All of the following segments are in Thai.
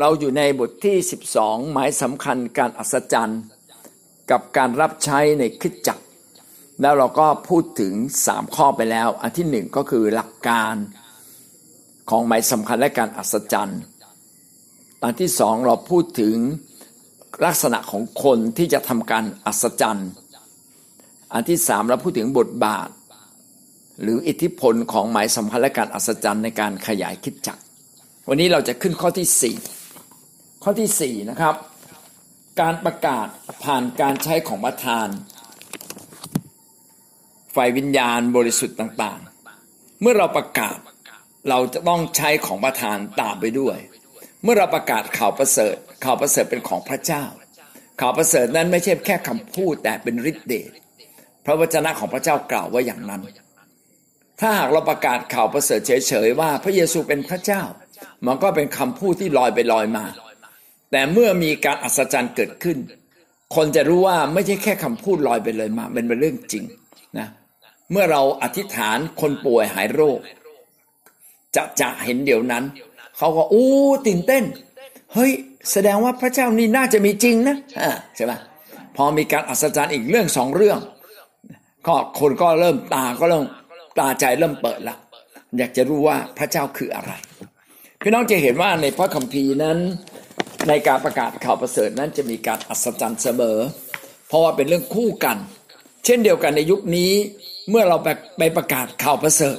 เราอยู่ในบทที่ 12 หมายสำคัญการอัศจรรย์ กับการรับใช้ในคริสจักร แล้วเราก็พูดถึง 3 ข้อไปแล้ว อันที่หนึ่งก็คือหลักการของหมายสำคัญและการอัศจรรย์ อันที่สองเราพูดถึงลักษณะของคนที่จะทำการอัศจรรย์ อันที่สามเราพูดถึงบทบาท หรืออิทธิพลของหมายสำคัญและการอัศจรรย์ในการขยายคิดจักรวันนี้เราจะขึ้นข้อที่สี่ ข้อที่สี่นะครับ การประกาศผ่านการใช้ของประธานฝ่ายวิญญาณบริสุทธิ์ต่างๆ เมื่อเราประกาศเราจะต้องใช้ของประธานตามไปด้วย เมื่อเราประกาศข่าวประเสริฐ ข่าวประเสริฐเป็นของพระเจ้า ข่าวประเสริฐนั้นไม่ใช่แค่คำพูดแต่เป็นฤทธิ์เดชพระวจนะของพระเจ้ากล่าวว่าอย่างนั้น ถ้าหากเราประกาศข่าวประเสริฐเฉยๆว่า พระเยซูเป็นพระเจ้า มันก็เป็นคำพูดที่ลอยไปลอยมา แต่เมื่อมีการอัศจรรย์เกิดขึ้น คนจะรู้ว่าไม่ใช่แค่คำพูดลอยไปเลยมาเป็นเรื่องจริงนะเมื่อเราอธิษฐานคนป่วยหายโรค จะจะเห็นเดี๋ยวนั้น เขาก็อู้ตื่นเต้น เฮ้ย แสดงว่าพระเจ้านี่น่าจะมีจริงนะใช่ไหมพอมีการอัศจรรย์อีกเรื่องสองเรื่อง ก็คนก็เริ่มตาก็เริ่มตาใจเริ่มเปิดละอยากจะรู้ว่าพระเจ้าคืออะไร พี่น้องจะเห็นว่าในพระคัมภีร์นั้น ในการประกาศข่าวประเสริฐนั้นจะมีการอัศจรรย์เสมอ เพราะว่าเป็นเรื่องคู่กัน เช่นเดียวกันในยุคนี้เมื่อเราไปประกาศข่าวประเสริฐ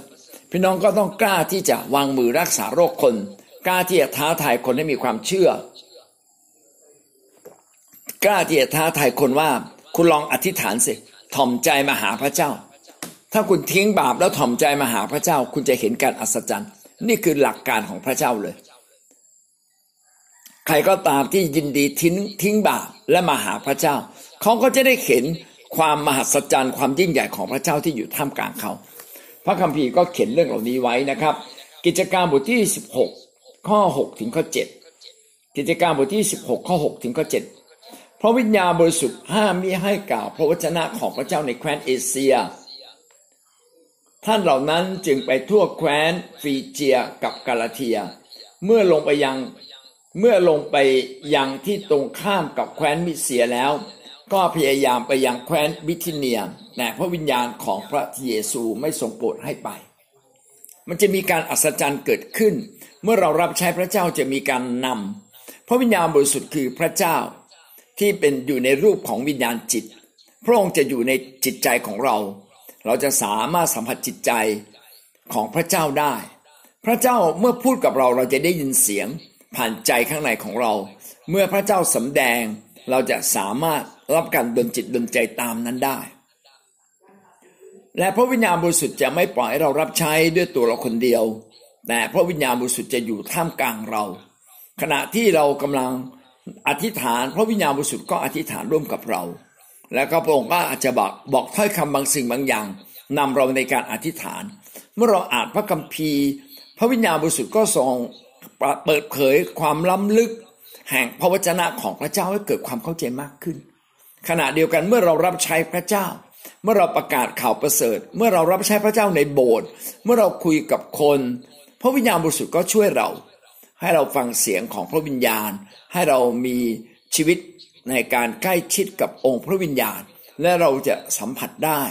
พี่น้องก็ต้องกล้าที่จะวางมือรักษาโรคคน กล้าที่จะท้าทายคนให้มีความเชื่อ กล้าที่จะท้าทายคนว่าคุณลองอธิษฐานสิถ่อมใจมาหาพระเจ้า ถ้าคุณทิ้งบาปแล้วถ่อมใจมาหาพระเจ้า คุณจะเห็นการอัศจรรย์ นี่คือหลักการของพระเจ้าเลย ใครก็ตามที่ยินดีทิ้งทิ้งบาปและมาหาพระเจ้า เขาก็จะได้เห็นความมหัศจรรย์ความยิ่งใหญ่ของพระเจ้าที่อยู่ท่ามกลางเขา พระคัมภีร์ก็เขียนเรื่องเหล่านี้ไว้นะครับ กิจการบทที่ 16 ข้อ 6 ถึงข้อ 7 กิจการบทที่ 16 ข้อ 6 ถึงข้อ 7 เพราะวิญญาณบริสุทธิ์ห้ามมิให้กล่าวพระวจนะของพระเจ้าในแคว้นเอเชีย ท่านเหล่านั้นจึงไปทั่วแคว้นฟีเจียกับกาลาเทีย เมื่อลงไปยัง เมื่อลงไปยังที่ตรงข้ามกับแคว้นมิเสียแล้ว ก็พยายามไปยังแคว้นบิทิเนียแต่พระวิญญาณของพระเยซูไม่ทรงโปรดให้ไป มันจะมีการอัศจรรย์เกิดขึ้น เมื่อเรารับใช้พระเจ้าจะมีการนำพระวิญญาณบริสุทธิ์คือพระเจ้าที่เป็นอยู่ในรูปของวิญญาณจิต พระองค์จะอยู่ในจิตใจของเรา เราจะสามารถสัมผัสจิตใจของพระเจ้าได้ พระเจ้าเมื่อพูดกับเราเราจะได้ยินเสียง ผ่านใจข้างในของเรา เมื่อพระเจ้าสำแดงเราจะสามารถรับการดลจิตดลใจตามนั้นได้ และพระวิญญาณบริสุทธิ์จะไม่ปล่อยให้เรารับใช้ด้วยตัวเราคนเดียว แต่พระวิญญาณบริสุทธิ์จะอยู่ท่ามกลางเรา ขณะที่เรากำลังอธิษฐาน พระวิญญาณบริสุทธิ์ก็อธิษฐานร่วมกับเรา แล้วก็พระองค์ก็อาจจะบอกบอกถ้อยคำบางสิ่งบางอย่างนำเราในการอธิษฐาน เมื่อเราอ่านพระคัมภีร์ พระวิญญาณบริสุทธิ์ก็ทรง เปิดเผยความล้ำลึก แห่งพระวจนะของพระเจ้าให้เกิดความเข้าใจมากขึ้น ขณะเดียวกันเมื่อเรารับใช้พระเจ้า เมื่อเราประกาศข่าวประเสริฐ เมื่อเรารับใช้พระเจ้าในโบสถ์เมื่อเราคุยกับคน พระวิญญาณบริสุทธิ์ก็ช่วยเรา ให้เราฟังเสียงของพระวิญญาณ ให้เรามีชีวิตในการใกล้ชิดกับองค์พระวิญญาณ และเราจะสัมผัสได้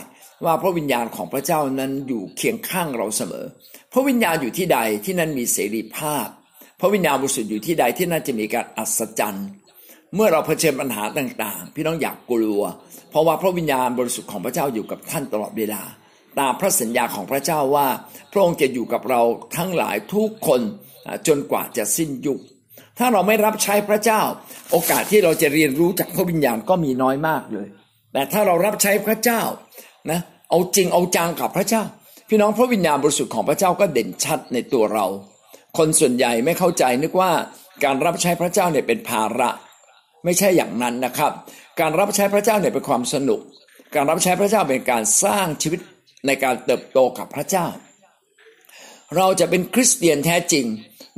ว่าพระวิญญาณของพระเจ้านั้นอยู่เคียงข้างเราเสมอ พระวิญญาณอยู่ที่ใดที่นั่นมีเสรีภาพพ ระวิญญาณบริสุทธิ์อยู่ที่ใดที่น่าจะมีการอัศจรรย์ เมื่อเราเผชิญปัญหาต่างๆ พี่น้องอยากกลัว เพราะว่าพระวิญญาณบริสุทธิ์ของพระเจ้าอยู่กับท่านตลอดเวลา ตามพระสัญญาของพระเจ้าว่า พระองค์จะอยู่กับเราทั้งหลายทุกคนจนกว่าจะสิ้นยุค ถ้าเราไม่รับใช้พระเจ้า โอกาสที่เราจะเรียนรู้จากพระวิญญาณก็มีน้อยมากเลย แต่ถ้าเรารับใช้พระเจ้านะเอาจริงเอาจังกับพระเจ้า พี่น้องพระวิญญาณบริสุทธิ์ของพระเจ้าก็เด่นชัดในตัวเรา คนส่วนใหญ่ไม่เข้าใจนึกว่าการรับใช้พระเจ้าเนี่ยเป็นภาระ ไม่ใช่อย่างนั้นนะครับ การรับใช้พระเจ้าเนี่ยเป็นความสนุก การรับใช้พระเจ้าเป็นการสร้างชีวิตในการเติบโตกับพระเจ้า เราจะเป็นคริสเตียนแท้จริง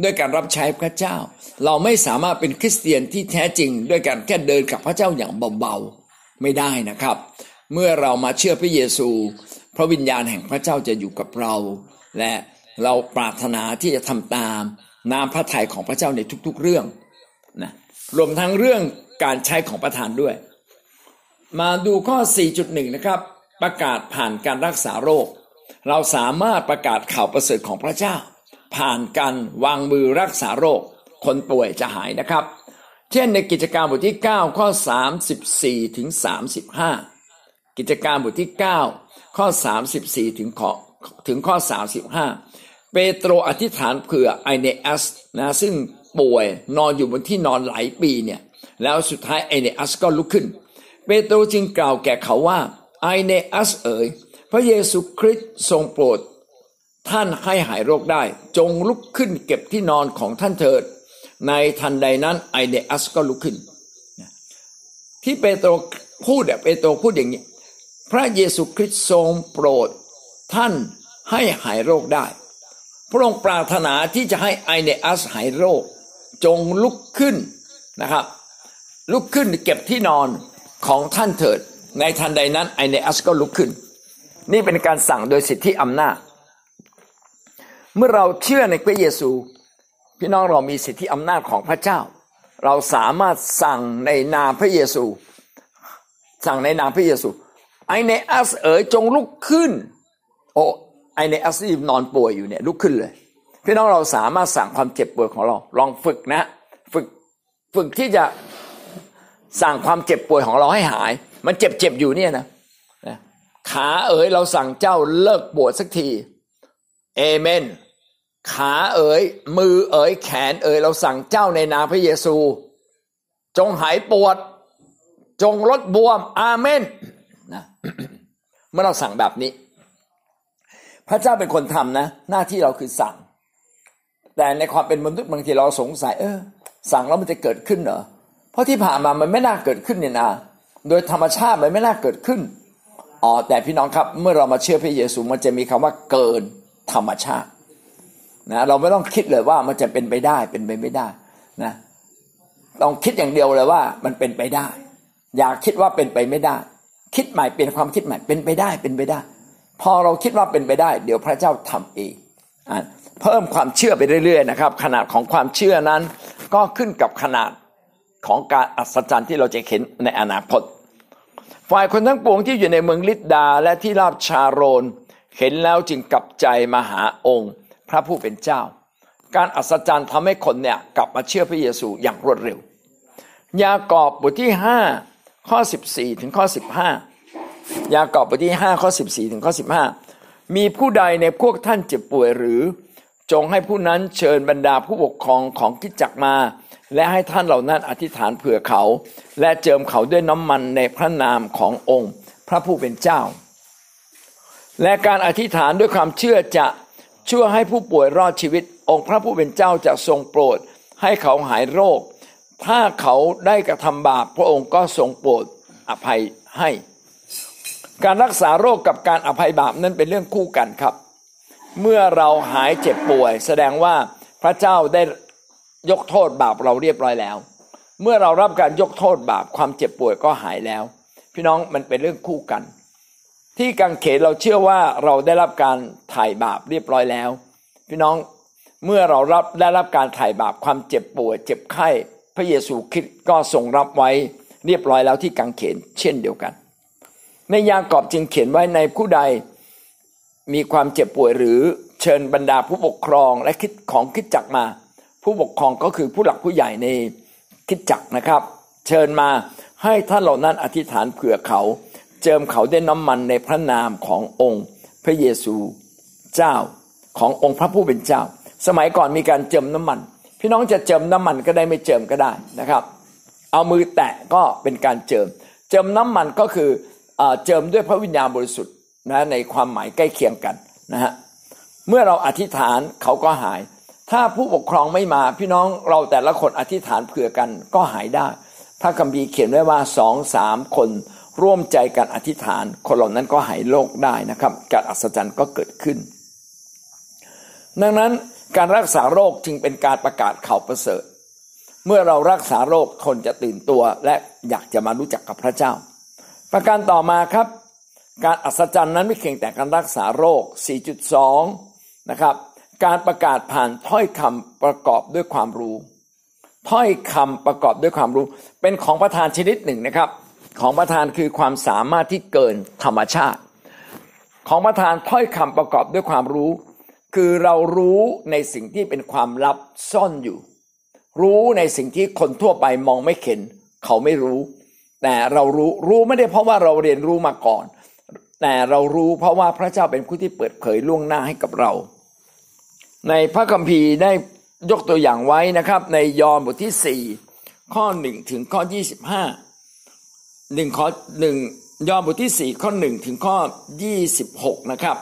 ด้วยการรับใช้พระเจ้า เราไม่สามารถเป็นคริสเตียนที่แท้จริง ด้วยการแค่เดินกับพระเจ้าอย่างเบาๆไม่ได้นะครับ เมื่อเรามาเชื่อพระเยซู พระวิญญาณแห่งพระเจ้าจะอยู่กับเรา และ เราปรารถนาที่จะทำตามน้ำพระทัยของพระเจ้าในทุก ๆเรื่องนะรวมทั้งเรื่องการใช้ของประธานด้วย มาดูข้อ 4.1 นะครับ ประกาศผ่านการรักษาโรค เราสามารถประกาศข่าวประเสริฐของพระเจ้า ผ่านการวางมือรักษาโรค คนป่วยจะหายนะครับ เช่นในกิจการบทที่ 9 ข้อ 34 ถึง 35 กิจการบทที่ 9 ข้อ 34 ถึงข้อ ถึงข้อ 35 เปโตรอธิษฐานเผื่อไอเนอัสนะซึ่งป่วยนอนอยู่บนที่นอนหลายปีเนี่ยแล้วสุดท้ายไอเนอัสก็ลุกขึ้น เปโตรจึงกล่าวแก่เขาว่าไอเนอัสเอ๋ยพระเยซูคริสต์ทรงโปรดท่านให้หายโรคได้ จงลุกขึ้นเก็บที่นอนของท่านเถิด ในทันใดนั้นไอเนอัสก็ลุกขึ้น ที่เปโตรพูดเปโตรพูดอย่างนี้ พระเยซูคริสต์ทรงโปรด ท่านให้หายโรคได้ พระองค์ปรารถนาที่จะให้ไอเนอัสหายโรค จงลุกขึ้นนะครับ ลุกขึ้นเก็บที่นอนของท่านเถิด ในทันใดนั้นไอเนอัสก็ลุกขึ้น นี่เป็นการสั่งโดยสิทธิอำนาจ เมื่อเราเชื่อในพระเยซู พี่น้องเรามีสิทธิอำนาจของพระเจ้า เราสามารถสั่งในนามพระเยซู สั่งในนามพระเยซูไอเนอัสเอ๋ยจงลุกขึ้น โอ้ไอในอัสซีนอนป่วยอยู่เนี่ยลุกขึ้นเลย พี่น้องเราสามารถสั่งความเจ็บป่วยของเรา ลองฝึกนะฝึกฝึกที่จะสั่งความเจ็บป่วยของเราให้หาย มันเจ็บเจ็บอยู่เนี่ยนะขาเอ๋ยเราสั่งเจ้าเลิกปวดสักทีเอเมน ขาเอ๋ยมือเอ๋ยแขนเอ๋ยเราสั่งเจ้าในนามพระเยซู จงหายปวด จงลดบวม อาเมนนะเมื่อเราสั่งแบบนี้ พระเจ้าเป็นคนทำนะ หน้าที่เราคือสั่ง แต่ในความเป็นมนุษย์บางทีเราสงสัย เออ สั่งแล้วมันจะเกิดขึ้นเหรอเพราะที่ผ่านมามันไม่น่าเกิดขึ้นเนี่ยนะโดยธรรมชาติมันไม่น่าเกิดขึ้นอ๋อแต่พี่น้องครับเมื่อเรามาเชื่อพระเยซูมันจะมีคำว่าเกินธรรมชาตินะเราไม่ต้องคิดเลยว่ามันจะเป็นไปได้เป็นไปไม่ได้นะต้องคิดอย่างเดียวเลยว่ามันเป็นไปได้ อย่าคิดว่าเป็นไปไม่ได้ คิดใหม่เป็นความคิดใหม่เป็นไปได้เป็นไปได้ พอเราคิดว่าเป็นไปได้ เดี๋ยวพระเจ้าทำเองเพิ่มความเชื่อไปเรื่อยๆนะครับ ขนาดของความเชื่อนั้น ก็ขึ้นกับขนาดของการอัศจรรย์ที่เราจะเห็นในอนาคต ฝ่ายคนทั้งปวงที่อยู่ในเมืองลิดดาและที่ราบชาโรน เห็นแล้วจึงกลับใจมาหาองค์ พระผู้เป็นเจ้า การอัศจรรย์ทำให้คนเนี่ยกลับมาเชื่อพระเยซูอย่างรวดเร็ว ยากอบบทที่ 5 ข้อ 14 ถึงข้อ 15 ยากอบบทที่5ข้อ14ถึงข้อ15 มีผู้ใดในพวกท่านเจ็บป่วยหรือ จงให้ผู้นั้นเชิญบรรดาผู้ปกครองของกิจจักมา และให้ท่านเหล่านั้นอธิษฐานเผื่อเขา และเจิมเขาด้วยน้ำมันในพระนามขององค์ พระผู้เป็นเจ้า และการอธิษฐานด้วยความเชื่อจะช่วยให้ผู้ป่วยรอดชีวิต องค์พระผู้เป็นเจ้าจะทรงโปรด ให้เขาหายโรค ถ้าเขาได้กระทำบาปพระองค์ก็ทรงโปรดอภัยให้ การรักษาโรคกับการอภัยบาปนั้นเป็นเรื่องคู่กันครับ เมื่อเราหายเจ็บป่วย แสดงว่าพระเจ้าได้ยกโทษบาปเราเรียบร้อยแล้ว เมื่อเรารับการยกโทษบาปความเจ็บป่วยก็หายแล้ว พี่น้องมันเป็นเรื่องคู่กัน ที่กังเขนเราเชื่อว่าเราได้รับการถ่ายบาปเรียบร้อยแล้ว พี่น้องเมื่อเรารับได้รับการถ่ายบาปความเจ็บป่วยเจ็บไข้ พระเยซูคริสต์ก็ทรงรับไว้เรียบร้อยแล้วที่กังเขนเช่นเดียวกัน ในยากอบจึงเขียนไว้ในผู้ใด มีความเจ็บป่วยหรือเชิญบรรดาผู้ปกครองและคิดของคิดจักมา ผู้ปกครองก็คือผู้หลักผู้ใหญ่ในคิดจักนะครับ เชิญมาให้ท่านเหล่านั้นอธิษฐานเผื่อเขา เจิมเขาด้วยน้ำมันในพระนามขององค์พระเยซูเจ้าขององค์พระผู้เป็นเจ้า สมัยก่อนมีการเจิมน้ำมัน พี่น้องจะเจิมน้ำมันก็ได้ไม่เจิมก็ได้นะครับ เอามือแตะก็เป็นการเจิม เจิมน้ำมันก็คือ เจิมด้วยพระวิญญาณบริสุทธิ์นะในความหมายใกล้เคียงกันนะฮะเมื่อเราอธิษฐานเขาก็หาย ถ้าผู้ปกครองไม่มาพี่น้องเราแต่ละคนอธิษฐานเผื่อกันก็หายได้พระคัมภีร์เขียนไว้ว่าสองสามคนร่วมใจกันอธิษฐาน คนเหล่านั้นก็หายโรคได้นะครับ การอัศจรรย์ก็เกิดขึ้น ดังนั้นการรักษาโรคจึงเป็นการประกาศข่าวประเสริฐ เมื่อเรารักษาโรคคนจะตื่นตัวและอยากจะมารู้จักกับพระเจ้า ประการต่อมาครับ การอัศจรรย์นั้นไม่เพียงแต่การรักษาโรค 4.2 นะครับ การประกาศผ่านถ้อยคำประกอบด้วยความรู้ ถ้อยคำประกอบด้วยความรู้ เป็นของประธานชนิดหนึ่งนะครับ ของประธานคือความสามารถที่เกินธรรมชาติ ของประธานถ้อยคำประกอบด้วยความรู้ คือเรารู้ในสิ่งที่เป็นความลับซ่อนอยู่ รู้ในสิ่งที่คนทั่วไปมองไม่เห็น เขาไม่รู้ แต่เรารู้รู้ไม่ได้เพราะว่าเราเรียนรู้มาก่อน แต่เรารู้เพราะว่าพระเจ้าเป็นผู้ที่เปิดเผยล่วงหน้าให้กับเรา ในพระคัมภีร์ได้ยกตัวอย่างไว้นะครับ ในยอห์นบทที่สี่ข้อหนึ่งถึงข้อยี่สิบห้าหนึ่งข้อหนึ่งยอห์นบทที่สี่ข้อหนึ่งถึงข้อยี่สิบหกนะครับ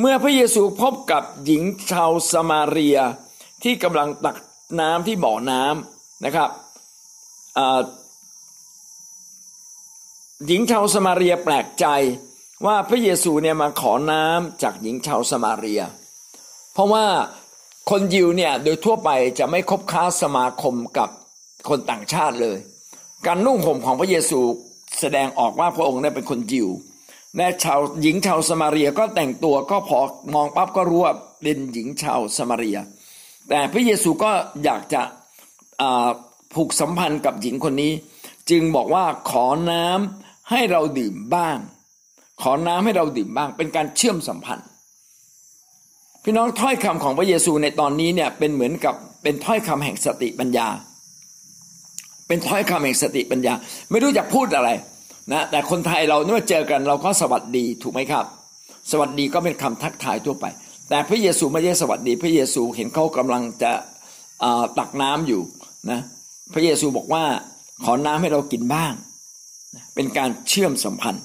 เมื่อพระเยซูพบกับหญิงชาวสมาเรียที่กำลังตักน้ำที่บ่อน้ำนะครับ หญิงชาวสมาเรียแปลกใจว่าพระเยซูเนี่ยมาขอน้ำจากหญิงชาวสมาเรีย เพราะว่าคนยิวเนี่ยโดยทั่วไปจะไม่คบค้าสมาคมกับคนต่างชาติเลย การนุ่งห่มของพระเยซูแสดงออกว่าพระองค์เนี่ยเป็นคนยิวและชาวหญิงชาวสมาเรียก็แต่งตัวก็พอมองปั๊บก็รู้ว่าเป็นหญิงชาวสมาเรีย แต่พระเยซูก็อยากจะผูกสัมพันธ์กับหญิงคนนี้ จึงบอกว่าขอน้ำ ให้เราดื่มบ้าง ขอน้ำให้เราดื่มบ้าง เป็นการเชื่อมสัมพันธ์ พี่น้องถ้อยคำของพระเยซูในตอนนี้เนี่ยเป็นเหมือนกับเป็นถ้อยคำแห่งสติปัญญา เป็นถ้อยคำแห่งสติปัญญา ไม่รู้จะพูดอะไรนะแต่คนไทยเราเมื่อเจอกันเราก็สวัสดีถูกไหมครับ สวัสดีก็เป็นคำทักทายทั่วไป แต่พระเยซูไม่ใช่สวัสดี พระเยซูเห็นเขากำลังจะตักน้ำอยู่นะพระเยซูบอกว่าขอน้ำให้เรากินบ้าง เป็นการเชื่อมสัมพันธ์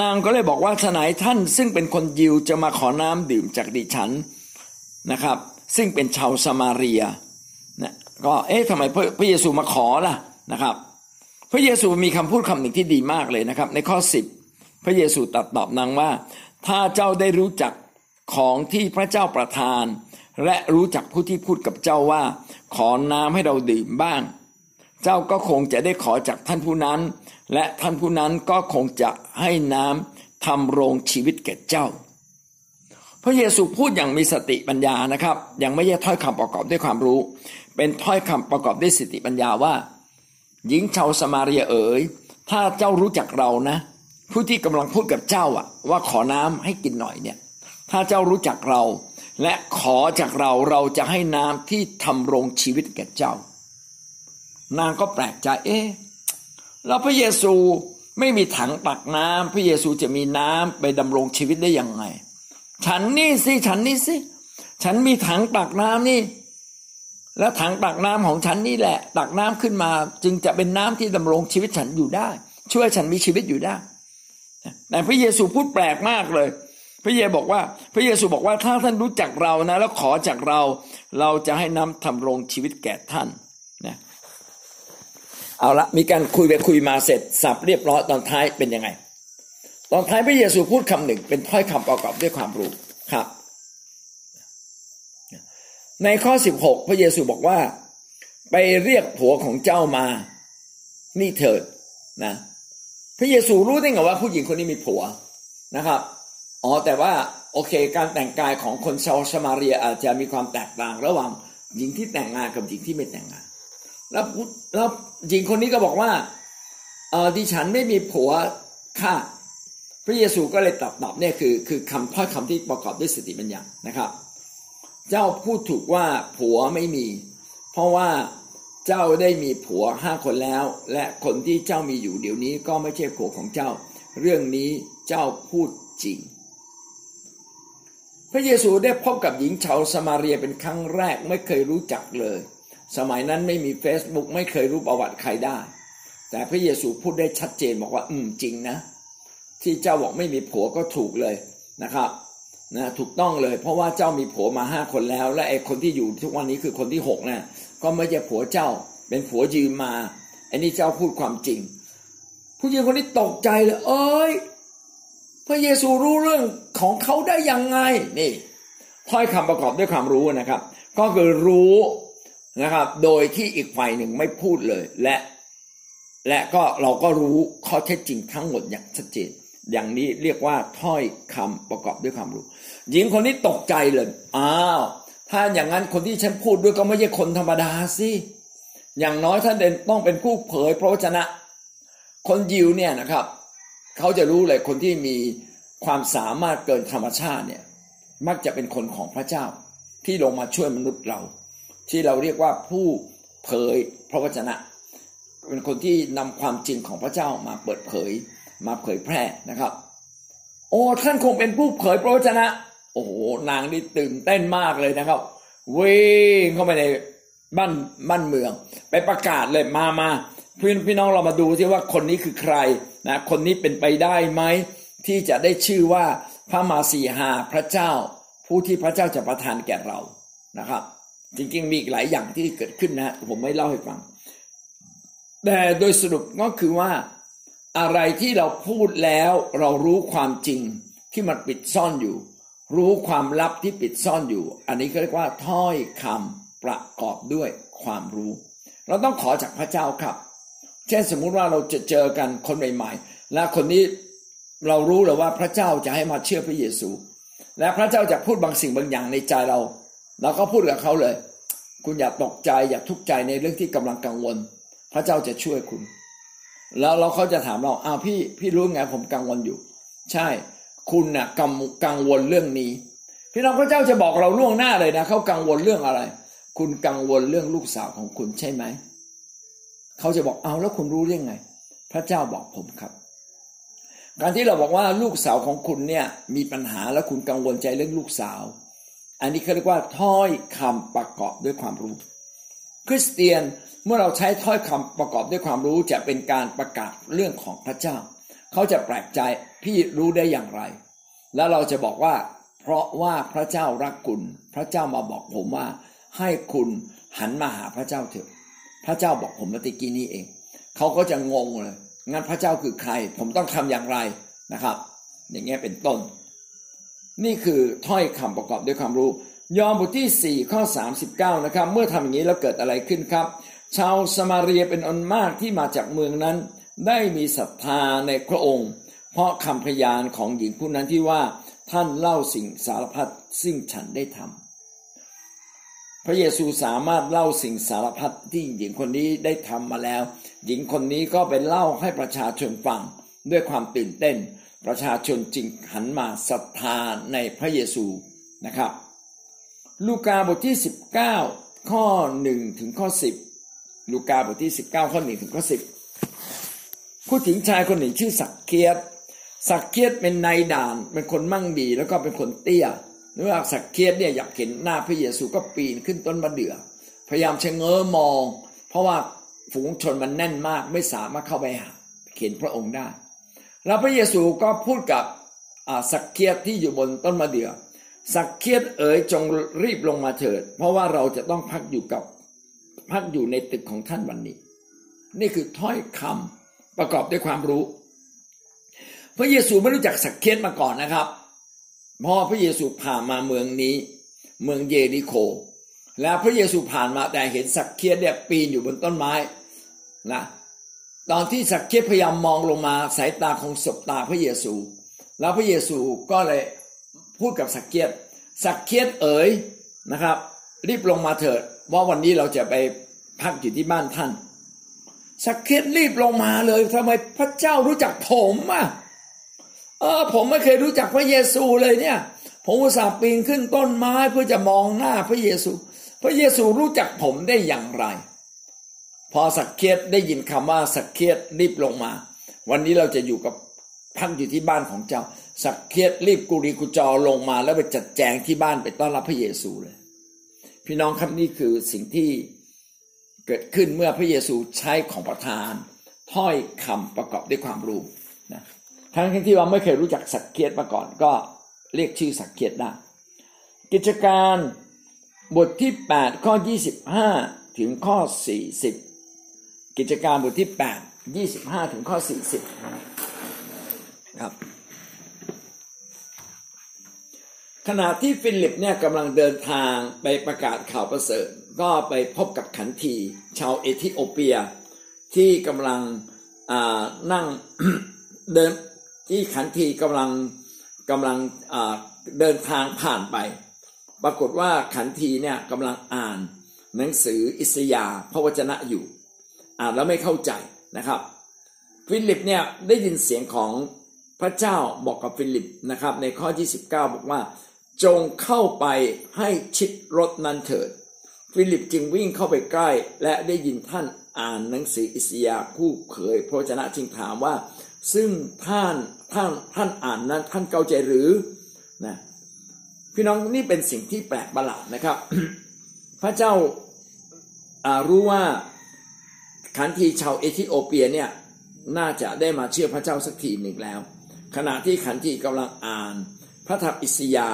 นางก็เลยบอกว่าฉนายท่านซึ่งเป็นคนยิวจะมาขอน้ำดื่มจากดิฉันนะครับ ซึ่งเป็นชาวสมาเรียนะก็เอ๊ะทำไมพระเยซูมาขอล่ะนะครับ พระเยซูมีคำพูดคำหนึ่งที่ดีมากเลยนะครับ ในข้อสิบพระเยซูตรัสตอบนางว่า ถ้าเจ้าได้รู้จักของที่พระเจ้าประทาน และรู้จักผู้ที่พูดกับเจ้าว่า ขอน้ำให้เราดื่มบ้าง เจ้าก็คงจะได้ขอจากท่านผู้นั้น และท่านผู้นั้นก็คงจะให้น้ำทำโรงชีวิตแก่เจ้า พระเยซูพูดอย่างมีสติปัญญานะครับ ยังไม่ใช่ถ้อยคำประกอบด้วยความรู้ เป็นถ้อยคำประกอบด้วยสติปัญญาว่า หญิงชาวสมาเรียเอ๋ยถ้าเจ้ารู้จักเรานะ ผู้ที่กำลังพูดกับเจ้าอะว่าขอน้ำให้กินหน่อยเนี่ย ถ้าเจ้ารู้จักเรา และขอจากเราเราจะให้น้ำที่ทำโรงชีวิตแก่เจ้า นางก็แปลกใจ เอ๊ะแล้วพระเยซูไม่มีถังตักน้ำพระเยซูจะมีน้ำไปดำรงชีวิตได้ยังไง ฉันนี่สิฉันนี่สิฉันมีถังตักน้ำนี่ แล้วถังตักน้ำของฉันนี่แหละ ตักน้ำขึ้นมา จึงจะเป็นน้ำที่ดำรงชีวิตฉันอยู่ได้ ช่วยฉันมีชีวิตอยู่ได้แต่พระเยซูพูดแปลกมากเลย พระเยซูบอกว่า พระเยซูบอกว่าถ้าท่านรู้จักเรานะ แล้วขอจากเรา เราจะให้น้ำทำรงชีวิตแก่ท่าน เอาละมีการคุยไปคุยมาเสร็จสับเรียบร้อยตอนท้ายเป็นยังไง ตอนท้ายพระเยซูพูดคำหนึ่งเป็นถ้อยคำประกอบด้วยความรู้ครับ ในข้อสิบหกพระเยซูบอกว่า ไปเรียกผัวของเจ้ามา นี่เถิดนะ พระเยซูรู้ได้ไงว่าผู้หญิงคนนี้มีผัวนะครับอ๋อแต่ว่าโอเค การแต่งกายของคนชาวสมาเรียอาจจะมีความแตกต่างระหว่างหญิงที่แต่งงานกับหญิงที่ไม่แต่งงานแล้วแล้ว หญิงคนนี้ก็บอกว่าเออดิฉันไม่มีผัวค่ะ พระเยซูก็เลยตอบตอบเนี่ยคือคือคำถ้อยคำที่ประกอบด้วยสติปัญญานะครับ เจ้าพูดถูกว่าผัวไม่มี เพราะว่าเจ้าได้มีผัวห้าคนแล้ว และคนที่เจ้ามีอยู่เดี๋ยวนี้ก็ไม่ใช่ผัวของเจ้า เรื่องนี้เจ้าพูดจริง พระเยซูได้พบกับหญิงชาวสมาเรียเป็นครั้งแรกไม่เคยรู้จักเลย สมัยนั้นไม่มี Facebook ไม่เคยรู้ประวัติใครได้ แต่พระเยซูพูดได้ชัดเจนบอกว่า อืมจริงนะ ที่เจ้าบอกไม่มีผัวก็ถูกเลยนะครับนะถูกต้องเลย เพราะว่าเจ้ามีผัวมาห้าคนแล้ว และไอ้คนที่อยู่ทุกวันนี้คือคนที่หกนะก็ไม่ใช่ผัวเจ้า เป็นผัวยืมมาไอันนี้เจ้าพูดความจริง ผู้หญิงคนนี้ตกใจเลย เอ้ยพระเยซูรู้เรื่องของเขาได้ยังไงนี่ถ้อยคำประกอบด้วยความรู้นะครับ ก็คือรู้ นะครับ โดยที่อีกฝ่ายหนึ่งไม่พูดเลยและ และก็เราก็รู้ข้อเท็จจริงทั้งหมดอย่างชัดเจน อย่างนี้เรียกว่าถ้อยคำประกอบด้วยความรู้ หญิงคนนี้ตกใจเลยอ้าวถ้าอย่างนั้นคนที่ฉันพูดด้วยก็ไม่ใช่คนธรรมดาสิอย่างน้อยท่านเด่นต้องเป็นผู้เผยพระวจนะ คนยิวเนี่ยนะครับ เขาจะรู้เลยคนที่มีความสามารถเกินธรรมชาติเนี่ยมักจะเป็นคนของพระเจ้าที่ลงมาช่วยมนุษย์เรา ที่เราเรียกว่าผู้เผยพระวจนะ เป็นคนที่นำความจริงของพระเจ้ามาเปิดเผยมาเผยแพร่นะครับ โอ้ท่านคงเป็นผู้เผยพระวจนะ โอ้โหนางนี่ตื่นเต้นมากเลยนะครับวิ่งเข้าไปในบ้านบ้านเมือง ไปประกาศเลยมามาพี่พี่น้องเรามาดูที่ว่าคนนี้คือใครนะคนนี้เป็นไปได้ไหมที่จะได้ชื่อว่าพระมาสีหาพระเจ้า ผู้ที่พระเจ้าจะประทานแก่เรานะครับ จริงๆมีอีกหลายอย่างที่เกิดขึ้นนะผมไม่เล่าให้ฟัง แต่โดยสรุปก็คือว่าอะไรที่เราพูดแล้วเรารู้ความจริงที่มันปิดซ่อนอยู่ รู้ความลับที่ปิดซ่อนอยู่ อันนี้เรียกว่าถ้อยคำประกอบด้วยความรู้ เราต้องขอจากพระเจ้าครับ เช่นสมมุติว่าเราจะเจอกันคนใหม่ๆ และคนนี้เรารู้เลยว่าพระเจ้าจะให้มาเชื่อพระเยซู และพระเจ้าจะพูดบางสิ่งบางอย่างในใจเรา เราก็พูดกับเขาเลย คุณอย่าตกใจอย่าทุกข์ใจในเรื่องที่กำลังกังวล พระเจ้าจะช่วยคุณ แล้วเราเขาจะถามเราอ้าวพี่พี่รู้ไงผมกังวลอยู่ ใช่ คุณนะ่ะกังกังวลเรื่องนี้ พี่น้องพระเจ้าจะบอกเราล่วงหน้าเลยนะเขากังวลเรื่องอะไร คุณกังวลเรื่องลูกสาวของคุณใช่ไหมเขาจะบอกเอาแล้วคุณรู้เรื่องไง พระเจ้าบอกผมครับการที่เราบอกว่าลูกสาวของคุณเนี่ยมีปัญหาแล้วคุณกังวลใจเรื่องลูกสาว อันนี้เขาเรียกว่าถ้อยคำประกอบด้วยความรู้ คริสเตียนเมื่อเราใช้ถ้อยคำประกอบด้วยความรู้จะเป็นการประกาศเรื่องของพระเจ้า เขาจะแปลกใจพี่รู้ได้อย่างไร แล้วเราจะบอกว่า เพราะว่าพระเจ้ารักคุณ พระเจ้ามาบอกผมว่า ให้คุณหันมาหาพระเจ้าเถอะ พระเจ้าบอกผมเมื่อกี้นี้เอง เขาก็จะงงเลยงั้นพระเจ้าคือใคร ผมต้องทำอย่างไรนะครับ อย่างเงี้ยเป็นต้น นี่คือถ้อยคำประกอบด้วยความรู้ ยอห์นบทที่ 4 ข้อ 39 นะครับ เมื่อทำอย่างนี้แล้วเกิดอะไรขึ้นครับ ชาวสมาเรียเป็นอันมากที่มาจากเมืองนั้น ได้มีศรัทธาในพระองค์ เพราะคำพยานของหญิงผู้นั้นที่ว่าท่านเล่าสิ่งสารพัดสิ่งฉันได้ทำพระเยซูสามารถเล่าสิ่งสารพัดที่หญิงคนนี้ได้ทำมาแล้ว หญิงคนนี้ก็ไปเล่าให้ประชาชนฟังด้วยความตื่นเต้น ประชาชนจึงหันมาศรัทธาในพระเยซูนะครับ ลูกาบทที่ 19 ข้อ 1 ถึงข้อ 10 ลูกาบทที่ 19 ข้อ 1 ถึงข้อ 10 พูดถึงชายคนหนึ่งชื่อสักเคียตสักเคียตเป็นนายด่านเป็นคนมั่งดีแล้วก็เป็นคนเตี้ยเมื่อสักเคียตเนี่ยอยากเห็นหน้าพระเยซูก็ปีนขึ้นต้นมะเดื่อ พยายามชะเง้อมอง เพราะว่าฝูงชนมันแน่นมากไม่สามารถเข้าไปเห็นพระองค์ได้ แล้วพระเยซูก็พูดกับสักเคียตที่อยู่บนต้นมะเดื่อสักเคียตเอ๋ยจงรีบลงมาเถิด เพราะว่าเราจะต้องพักอยู่กับพักอยู่ในตึกของท่านวันนี้ นี่คือถ้อยคำประกอบด้วยความรู้ พระเยซูไม่รู้จักสักเคียตมาก่อนนะครับพอพระเยซูผ่านมาเมืองนี้ เมืองเยริโค แล้วพระเยซูผ่านมาแต่เห็นสักเคียตเนี่ยปีนอยู่บนต้นไม้นะ ตอนที่สักเคียพยายามมองลงมาสายตาของศบตาพระเยซู แล้วพระเยซูก็เลยพูดกับสักเคียสักเคียเอ๋ยนะครับ รีบลงมาเถิดว่าวันนี้เราจะไปพักอยู่ที่บ้านท่าน สักเคียรีบลงมาเลยทำไมพระเจ้ารู้จักผมอะเออผมไม่เคยรู้จักพระเยซูเลยเนี่ย ผมอุตส่าห์ปีนขึ้นต้นไม้เพื่อจะมองหน้าพระเยซู พระเยซูรู้จักผมได้อย่างไร พอสักเคียดได้ยินคำว่าสักเคียดรีบลงมา วันนี้เราจะอยู่กับพักอยู่ที่บ้านของเจ้า สักเคียดรีบกุรีกุจอลงมา แล้วไปจัดแจงที่บ้านไปต้อนรับพระเยซูเลย พี่น้องครับนี่คือสิ่งที่เกิดขึ้นเมื่อพระเยซูใช้ของประทาน ถ้อยคำประกอบด้วยความรู้นะทั้งที่ว่าไม่เคยรู้จักสักเคียดมาก่อนก็เรียกชื่อสักเคียดได้กิจการบทที่ 8 ข้อ 25 ถึงข้อ 40 กิจการบทที่แปดยี่สิบห้าถึงข้อสี่สิบครับขณะที่ฟิลิปเนี่ยกำลังเดินทางไปประกาศข่าวประเสริฐ ก็ไปพบกับขันที ชาวเอธิโอเปีย ที่กำลังนั่งเดินที่ขันทีกำลังกำลังเดินทางผ่านไป ปรากฏว่าขันทีเนี่ยกำลังอ่านหนังสืออิสยาพระวจนะอยู่ อ่านแล้วไม่เข้าใจนะครับ ฟิลิปเนี่ยได้ยินเสียงของพระเจ้าบอกกับฟิลิปนะครับ ในข้อที่19 บอกว่า จงเข้าไปให้ชิดรถนั้นเถิด ฟิลิปจึงวิ่งเข้าไปใกล้ และได้ยินท่านอ่านหนังสืออิสยาห์ผู้เผยพระวจนะจึงถามว่า ซึ่งท่านท่านท่านอ่านนั้นท่านเข้าใจหรือนะพี่น้องนี่เป็นสิ่งที่แปลกประหลาดนะครับ พระเจ้ารู้ว่า ขันทีชาวเอธิโอเปียเนี่ยน่าจะได้มาเชื่อพระเจ้าสักทีหนึ่งแล้ว ขณะที่ขันทีกำลังอ่าน พระธรรมอิสยา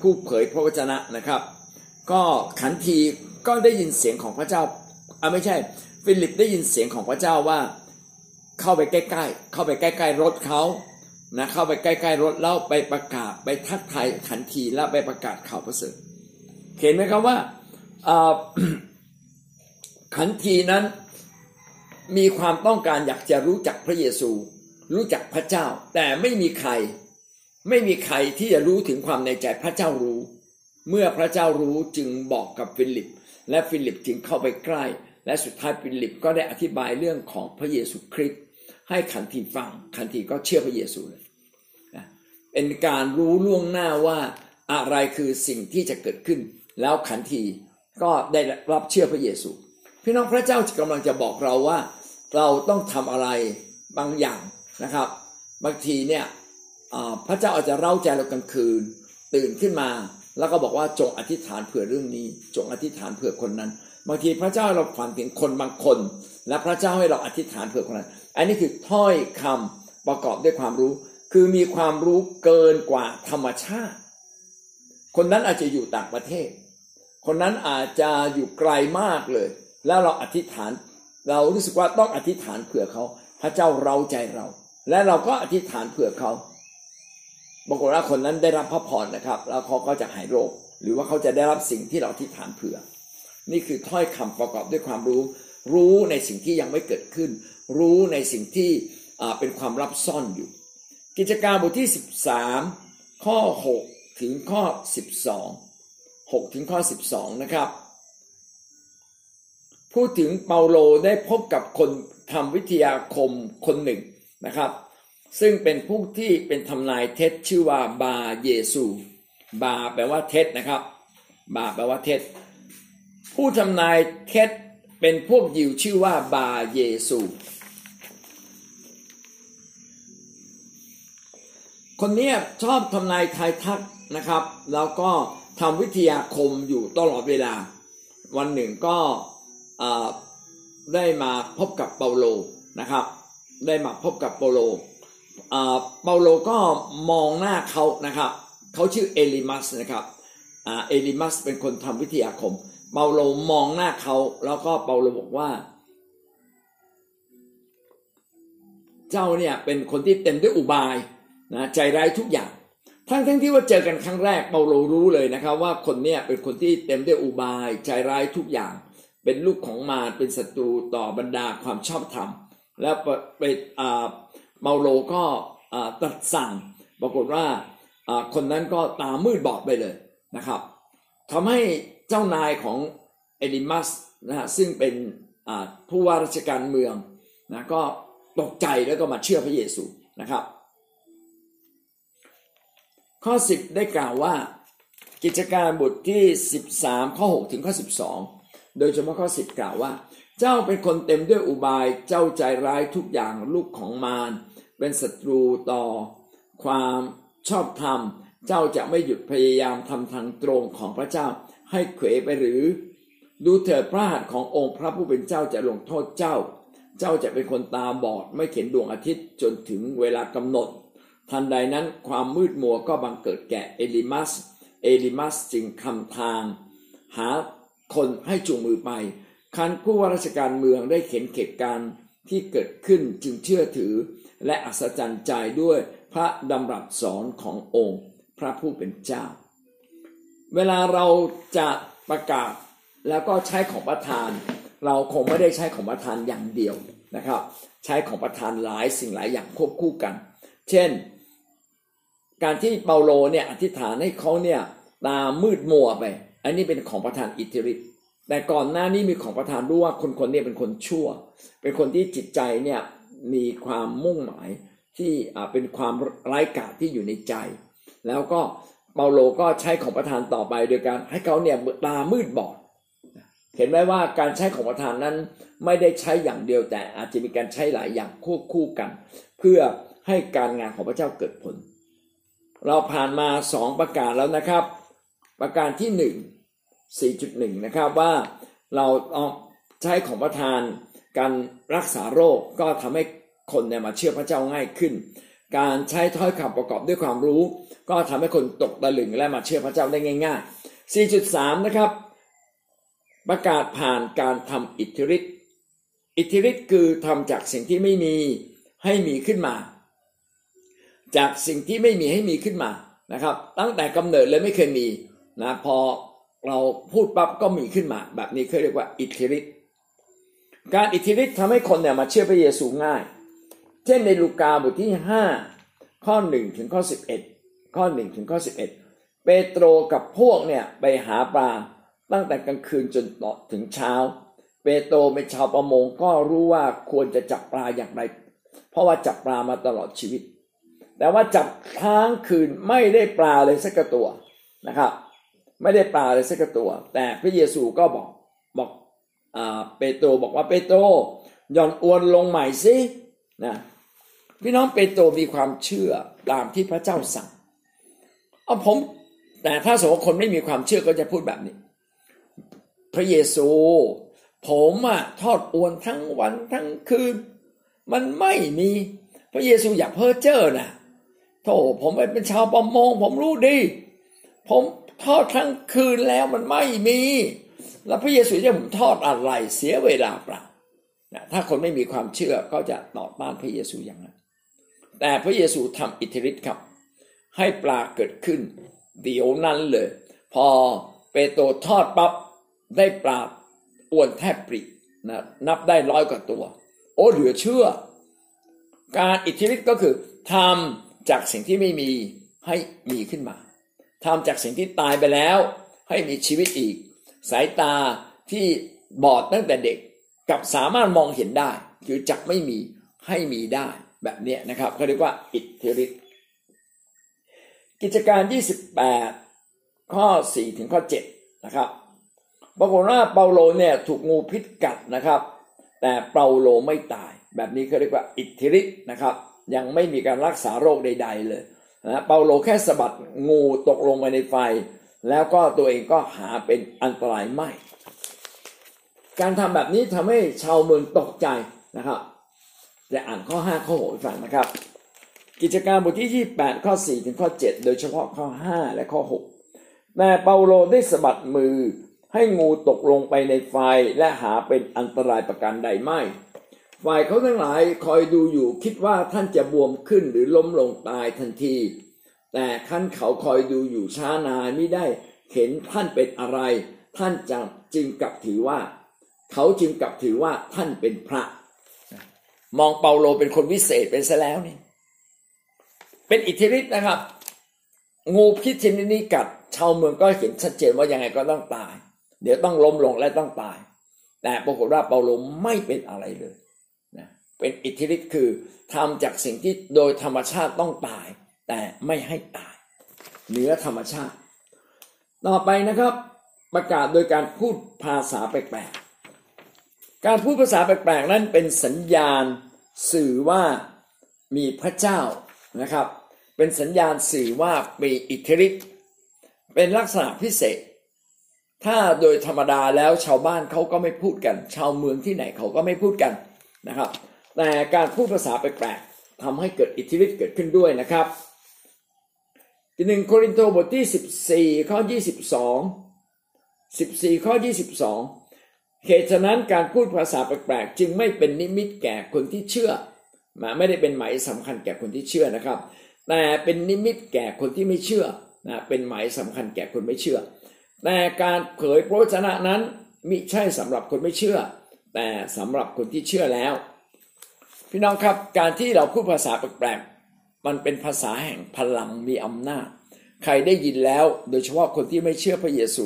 ผู้เผยพระวจนะนะครับ ก็ขันทีก็ได้ยินเสียงของพระเจ้าอ่าไม่ใช่ ฟิลิปได้ยินเสียงของพระเจ้าว่าเข้าไปใกล้ๆ เข้าไปใกล้ๆรถเขานะเข้าไปใกล้ๆรถแล้วไปประกาศไปทักทายขันทีแล้วไปประกาศข่าวประเสริฐเห็นไหมครับว่าขันทีนั้น มีความต้องการอยากจะรู้จักพระเยซู รู้จักพระเจ้า แต่ไม่มีใคร ไม่มีใครที่จะรู้ถึงความในใจพระเจ้ารู้ เมื่อพระเจ้ารู้จึงบอกกับฟิลิป และฟิลิปจึงเข้าไปใกล้ และสุดท้ายฟิลิปก็ได้อธิบายเรื่องของพระเยซูคริสต์ให้ขันทีฟังขันทีก็เชื่อพระเยซูเลยเป็นการรู้ล่วงหน้าว่าอะไรคือสิ่งที่จะเกิดขึ้น แล้วขันทีก็ได้รับเชื่อพระเยซู พี่น้องพระเจ้ากำลังจะบอกเราว่า เราต้องทำอะไรบางอย่างนะครับ บางทีเนี่ยพระเจ้าอาจจะเล่าใจเรากลางคืน ตื่นขึ้นมา แล้วก็บอกว่าจงอธิษฐานเผื่อเรื่องนี้ จงอธิษฐานเผื่อคนนั้น บางทีพระเจ้าเราฝันถึงคนบางคน และพระเจ้าให้เราอธิษฐานเผื่อคนนั้น อันนี้คือถ้อยคำประกอบด้วยความรู้ คือมีความรู้เกินกว่าธรรมชาติ คนนั้นอาจจะอยู่ต่างประเทศ คนนั้นอาจจะอยู่ไกลมากเลย แล้วเราอธิษฐาน เรารู้สึกว่าต้องอธิษฐานเผื่อเขา พระเจ้าเราใจเรา และเราก็อธิษฐานเผื่อเขาบางคนว่าคนนั้นได้รับพระพรนะครับ แล้วเขาก็จะหายโรค หรือว่าเขาจะได้รับสิ่งที่เราอธิษฐานเผื่อ นี่คือถ้อยคำประกอบด้วยความรู้ รู้ในสิ่งที่ยังไม่เกิดขึ้น รู้ในสิ่งที่เป็นความลับซ่อนอยู่ กิจการบทที่ 13 ข้อ 6 ถึงข้อ 12 6 ถึงข้อ 12 นะครับ พูดถึงเปาโลได้พบกับคนทำวิทยาคมคนหนึ่งนะครับ ซึ่งเป็นผู้ที่เป็นทำนายเท็จชื่อว่าบาเยซู บาแปลว่าเท็จนะครับ บาแปลว่าเท็จ ผู้ทำนายเท็จเป็นพวกยิวชื่อว่าบาเยซู คนนี้ชอบทำนายทายทักนะครับ แล้วก็ทำวิทยาคมอยู่ตลอดเวลา วันหนึ่งก็ ได้มาพบกับเปาโลนะครับ ได้มาพบกับเปาโลเปาโลก็มองหน้าเขานะครับเขาชื่อเอลิมัสนะครับเอลิมัสเป็นคนทำวิทยาคม เปาโลมองหน้าเขาแล้วก็เปาโลบอกว่า เจ้าเนี่ยเป็นคนที่เต็มด้วยอุบายนะใจร้ายทุกอย่าง ทั้งทั้งที่ว่าเจอกันครั้งแรกเปาโลรู้เลยนะครับ ว่าคนเนี่ยเป็นคนที่เต็มด้วยอุบาย ใจร้ายทุกอย่าง เป็นลูกของมารเป็นศัตรูต่อบรรดาความชอบธรรม แล้วไปเมาโลก็ตรัสสั่ง ปรากฏว่าคนนั้นก็ตามืดบอดไปเลยนะครับทำให้เจ้านายของเอลิมัสนะฮะซึ่งเป็นผู้ว่าราชการเมืองนะก็ตกใจแล้วก็มาเชื่อพระเยซูนะครับ ข้อ 10 ได้กล่าวว่ากิจการบทที่ 13 ข้อ 6 ถึงข้อ 12 โดยเฉพาะข้อสิบกล่าวว่า เจ้าเป็นคนเต็มด้วยอุบายเจ้าใจร้ายทุกอย่างลูกของมารเป็นศัตรูต่อความชอบธรรม เจ้าจะไม่หยุดพยายามทำทางตรงของพระเจ้าให้เขวไปหรือ ดูเถิดพระหัตถ์ขององค์พระผู้เป็นเจ้าจะลงโทษเจ้า เจ้าจะเป็นคนตาบอดไม่เห็นดวงอาทิตย์จนถึงเวลากำหนด ทันใดนั้นความมืดมัวก็บังเกิดแก่เอลิมัส เอลิมัสจึงคำทาง หา คนให้จูงมือไปคันผู้ว่าราชการเมืองได้เห็นเหตุการณ์ที่เกิดขึ้นจึงเชื่อถือ และอัศจรรย์ใจด้วยพระดำรัสสอนขององค์ พระผู้เป็นเจ้า เวลาเราจะประกาศแล้วก็ใช้ของประทาน เราคงไม่ได้ใช้ของประทานอย่างเดียวนะครับ ใช้ของประทานหลายสิ่งหลายอย่างควบคู่กัน เช่น การที่เปาโลเนี่ยอธิษฐานให้เขาเนี่ยตามืดมัวไป อันนี้เป็นของประธานอิทธิฤทธิ์แต่ก่อนหน้านี้มีของประธานรู้ว่าคนคนนี้เป็นคนชั่ว เป็นคนที่จิตใจเนี่ยมีความมุ่งหมายที่เป็นความไร้กาศที่อยู่ในใจ แล้วก็เปาโลก็ใช้ของประธานต่อไปโดยการให้เขาเนี่ยตามืดบอดเห็นไหมว่าการใช้ของประธานนั้นไม่ได้ใช้อย่างเดียวแต่อาจจะมีการใช้หลายอย่างควบคู่กัน เพื่อให้การงานของพระเจ้าเกิดผล เราผ่านมาสองประการแล้วนะครับ ประการที่หนึ่ง 4.1 นะครับว่าเราเอาใช้ของประธานการรักษาโรคก็ทำให้คนเนี่ยมาเชื่อพระเจ้าง่ายขึ้น การใช้ถ้อยคำประกอบด้วยความรู้ ก็ทำให้คนตกตะลึงและมาเชื่อพระเจ้าได้ง่าย ๆ 4.3 นะครับ ประกาศผ่านการทำอิทธิฤทธิ์อิทธิฤทธิ์คือทำจากสิ่งที่ไม่มีให้มีขึ้นมา จากสิ่งที่ไม่มีให้มีขึ้นมานะครับ ตั้งแต่กำเนิดเลยไม่เคยมีนะพอ เราพูดปั๊บก็มีขึ้นมา แบบนี้เขาเรียกว่าอิทธิฤทธิ์การอิทธิฤทธิ์ทำให้คนเนี่ยมาเชื่อพระเยซูง่าย เช่นในลูกาบทที่ 5 ข้อ 1 ถึงข้อ 11 ข้อ 1 ถึงข้อ 11 เปโตรกับพวกเนี่ยไปหาปลาตั้งแต่กลางคืนจนต่อถึงเช้า เปโตรเป็นชาวประมงก็รู้ว่าควรจะจับปลาอย่างไร เพราะว่าจับปลามาตลอดชีวิต แต่ว่าจับค้างคืนไม่ได้ปลาเลยสักตัวนะครับ ไม่ได้ปลาเลยสักตัว แต่พระเยซูก็บอกบอกเปโตรบอกว่าเปโตรย่อนอวนลงใหม่สินะพี่น้องเปโตรมีความเชื่อตามที่พระเจ้าสั่งเอาผม แต่ถ้าสมมติคนไม่มีความเชื่อก็จะพูดแบบนี้ พระเยซู ผมอะทอดอวนทั้งวันทั้งคืน มันไม่มีพระเยซูอย่าเพ้อเจ้อนะโธ่ผมเป็นชาวประมงผมรู้ดี ผม ทอดทั้งคืนแล้วมันไม่มี แล้วพระเยซูจะผมทอดอะไรเสียเวลาเปล่าถ้าคนไม่มีความเชื่อก็จะต่อต้านพระเยซูอย่างนั้น แต่พระเยซูทำอิทธิฤทธิ์ครับ ให้ปลาเกิดขึ้น เดี๋ยวนั้นเลย พอเปโตรทอดปั๊บได้ปลาอ้วนแทบปรินะนับได้ร้อยกว่าตัว โอ้เหลือเชื่อ การอิทธิฤทธิ์ก็คือทำจากสิ่งที่ไม่มีให้มีขึ้นมา ทำจากสิ่งที่ตายไปแล้ว ให้มีชีวิตอีก สายตาที่บอดตั้งแต่เด็กกับสามารถมองเห็นได้ คือจักไม่มีให้มีได้แบบนี้นะครับเขาเรียกว่าอิทธิฤทธิ์กิจการ 28 ข้อ 4 ถึงข้อ 7 นะครับปรากฏว่าเปาโลเนี่ยถูกงูพิษกัดนะครับ แต่เปาโลไม่ตาย แบบนี้เขาเรียกว่าอิทธิฤทธิ์นะครับ ยังไม่มีการรักษาโรคใด ๆ เลย นะเปาโลแค่สะบัดงูตกลงไปในไฟ แล้วก็ตัวเองก็หาเป็นอันตรายไม่ การทำแบบนี้ทำให้ชาวเมืองตกใจนะครับจะอ่านข้อ 5 ข้อ6ฟังนะครับ กิจการบทที่ 28 ข้อ 4 ถึงข้อ 7 โดยเฉพาะข้อ 5 และข้อ 6 แต่เปาโลได้สะบัดมือให้งูตกลงไปในไฟและหาเป็นอันตรายประการใดไม่ ฝ่ายเขาทั้งหลายคอยดูอยู่คิดว่าท่านจะบวมขึ้นหรือล้มลงตายทันที แต่ขั้นเขาคอยดูอยู่ช้านานไม่ได้เห็นท่านเป็นอะไร ท่านจึงจึงกลับถือว่า เขาจึงกลับถือว่าท่านเป็นพระ มองเปาโลเป็นคนวิเศษเป็นซะแล้วนี่ เป็นอิทธิฤทธิ์นะครับ งูพิษชนิดนี้กัดชาวเมืองก็เห็นชัดเจนว่ายังไงก็ต้องตาย เดี๋ยวต้องล้มลงและต้องตาย แต่ปรากฏว่าเปาโลไม่เป็นอะไรเลย เป็นอิทธิฤทธิ์คือทำจากสิ่งที่โดยธรรมชาติต้องตาย แต่ไม่ให้ตาย เหนือธรรมชาติ ต่อไปนะครับ ประกาศโดยการพูดภาษาแปลกๆการพูดภาษาแปลกๆนั้นเป็นสัญญาณสื่อว่ามีพระเจ้านะครับ เป็นสัญญาณสื่อว่ามีอิทธิฤทธิ์เป็นลักษณะพิเศษ ถ้าโดยธรรมดาแล้วชาวบ้านเขาก็ไม่พูดกัน ชาวเมืองที่ไหนเขาก็ไม่พูดกันนะครับ แต่การพูดภาษาแปลกๆทำให้เกิดอิทธิฤทธิ์เกิดขึ้นด้วยนะครับทีหนึ่งโครินโตบทที่ 14 ข้อ 22 14 ข้อ 22เหตุฉะนั้นการพูดภาษาแปลกๆจึงไม่เป็นนิมิตแก่คนที่เชื่อมาไม่ได้เป็นหมายสำคัญแก่คนที่เชื่อนะครับ แต่เป็นนิมิตแก่คนที่ไม่เชื่อนะเป็นหมายสำคัญแก่คนไม่เชื่อ แต่การเผยพระวจนะนั้นมิใช่สำหรับคนไม่เชื่อ แต่สำหรับคนที่เชื่อแล้ว พี่น้องครับการที่เราพูดภาษาแปลกๆมันเป็นภาษาแห่งพลังมีอำนาจ ใครได้ยินแล้วโดยเฉพาะคนที่ไม่เชื่อพระเยซู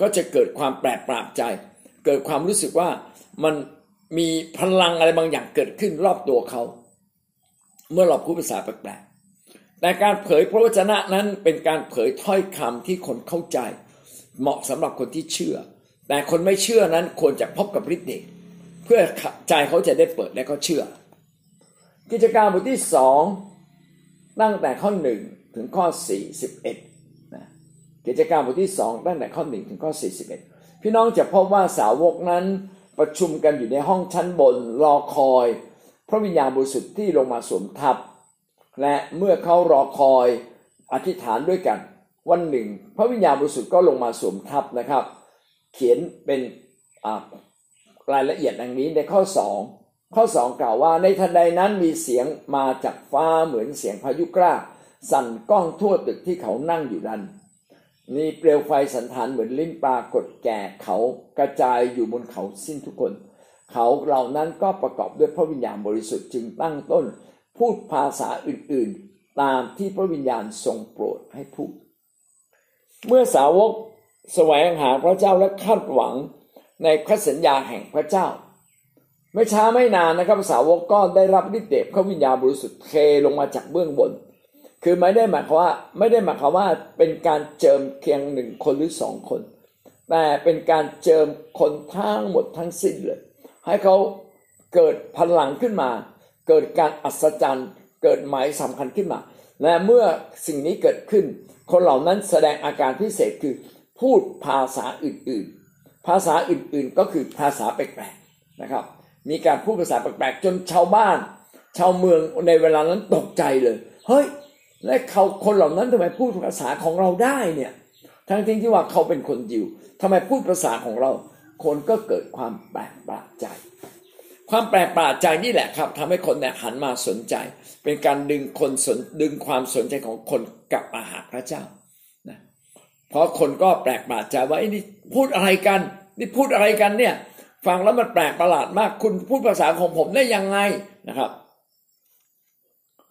ก็จะเกิดความแปลกปราบใจ เกิดความรู้สึกว่ามันมีพลังอะไรบางอย่างเกิดขึ้นรอบตัวเขา เมื่อเราพูดภาษาแปลกๆแต่การเผยพระวจนะนั้นเป็นการเผยถ้อยคำที่คนเข้าใจ เหมาะสำหรับคนที่เชื่อ แต่คนไม่เชื่อนั้นควรจะพบกับฤทธิ์เดชเพื่อใจเขาจะได้เปิดและก็เชื่อ กิจการบทที่สองตั้งแต่ข้อหนึ่งถึงข้อ41นะกิจการบทที่สองตั้งแต่ข้อหนึ่งถึงข้อ41พี่น้องจะพบว่าสาวกนั้นประชุมกันอยู่ในห้องชั้นบนรอคอย พระวิญญาณบริสุทธิ์ที่ลงมาสวมทับ และเมื่อเขารอคอยอธิษฐานด้วยกัน วันหนึ่ง พระวิญญาณบริสุทธิ์ก็ลงมาสวมทับนะครับ เขียนเป็นรายละเอียดดังนี้ในข้อสอง ข้อสองกล่าวว่าในทันใดนั้นมีเสียงมาจากฟ้าเหมือนเสียงพายุกล้า สั่นก้องทั่วตึกที่เขานั่งอยู่นั้นมีเปลวไฟสันฐานเหมือนลิ้นปลากดแก่เขากระจายอยู่บนเขาสิ้นทุกคน เขาเหล่านั้นก็ประกอบด้วยพระวิญญาณบริสุทธิ์จึงตั้งต้น พูดภาษาอื่นๆ ตามที่พระวิญญาณทรงโปรดให้พูด เมื่อสาวกแสวงหาพระเจ้าและคาดหวังในพระสัญญาแห่งพระเจ้า ไม่ช้าไม่นานนะครับสาวกก็ได้รับฤทธิ์เดชพระวิญญาณบริสุทธิ์เทลงมาจากเบื้องบน คือไม่ได้หมายความว่าไม่ได้หมายความว่าเป็นการเจิมเพียงหนึ่งคนหรือสองคน แต่เป็นการเจิมคนทั้งหมดทั้งสิ้นเลย ให้เขาเกิดพลังขึ้นมา เกิดการอัศจรรย์ เกิดหมายสำคัญขึ้นมา และเมื่อสิ่งนี้เกิดขึ้น คนเหล่านั้นแสดงอาการพิเศษคือพูดภาษาอื่นๆ ภาษาอื่นๆก็คือภาษาแปลกๆนะครับ มีการพูดภาษาแปลกๆจนชาวบ้าน ชาวเมืองในเวลานั้นตกใจเลย เฮ้ย และเขาคนเหล่านั้นทำไมพูดภาษาของเราได้เนี่ย ทั้งที่ที่ว่าเขาเป็นคนยิวทำไมพูดภาษาของเรา คนก็เกิดความแปลกประหลาดใจ ความแปลกประหลาดใจนี่แหละครับทำให้คนเนี่ยหันมาสนใจ เป็นการดึงคนสนดึงความสนใจของคนกลับมาหาพระเจ้านะเพราะคนก็แปลกประหลาดใจว่าไอ้นี่พูดอะไรกัน นี่พูดอะไรกันเนี่ย ฟังแล้วมันแปลกประหลาดมาก คุณพูดภาษาของผมได้ยังไงนะครับ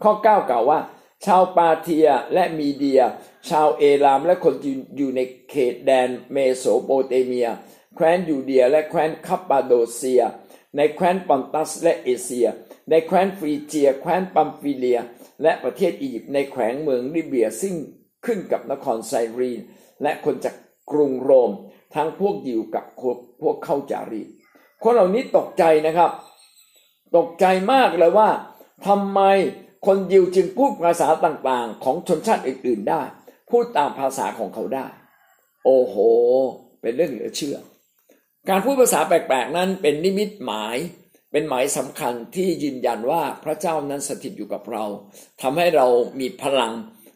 ข้อ 9 กล่าวว่า ชาวปาเทียและมีเดีย ชาวเอรามและคนอยู่ในเขตแดนเมโสโปเตเมีย แคว้นยูเดีย และแคว้นคาปาโดเซีย ในแคว้นปอนตัสและเอเชีย ในแคว้นฟรีเจีย แคว้นปัมฟิเลีย และประเทศอียิปต์ในแขวงเมืองลิเบียซึ่งขึ้นกับนครไซรีน และคนจากกรุงโรม ทั้งพวกยิวกับพวกเข้าจารี คนเหล่านี้ตกใจนะครับ ตกใจมากเลยว่าทำไมคนยิวจึงพูดภาษาต่างๆ ของชนชาติอื่น ๆได้ พูดตามภาษาของเขาได้ โอ้โห เป็นเรื่องเหลือเชื่อ การพูดภาษาแปลกๆนั้นเป็นนิมิตหมายเป็นหมายสำคัญที่ยืนยันว่าพระเจ้านั้นสถิตอยู่กับเราทำให้เรามีพลัง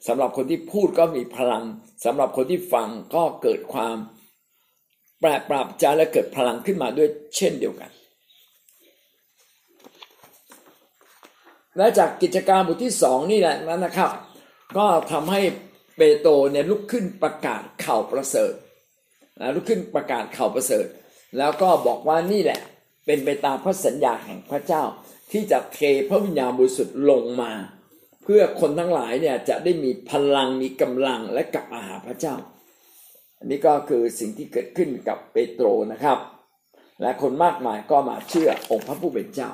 สำหรับคนที่พูดก็มีพลังสำหรับคนที่ฟังก็เกิดความ แปลกปรับใจและเกิดพลังขึ้นมาด้วยเช่นเดียวกัน และจากกิจการบทที่สองนี่แหละนั้นนะครับ ก็ทำให้เปโตรเนี่ยลุกขึ้นประกาศข่าวประเสริฐลุกขึ้นประกาศข่าวประเสริฐ แล้วก็บอกว่านี่แหละ เป็นไปตามพระสัญญาแห่งพระเจ้าที่จะเทพระวิญญาณบริสุทธิ์ลงมา เพื่อคนทั้งหลายเนี่ยจะได้มีพลังมีกำลังและกลับมาหาพระเจ้า อันนี้ก็คือสิ่งที่เกิดขึ้นกับเปโตรนะครับ และคนมากมายก็มาเชื่อองค์พระผู้เป็นเจ้า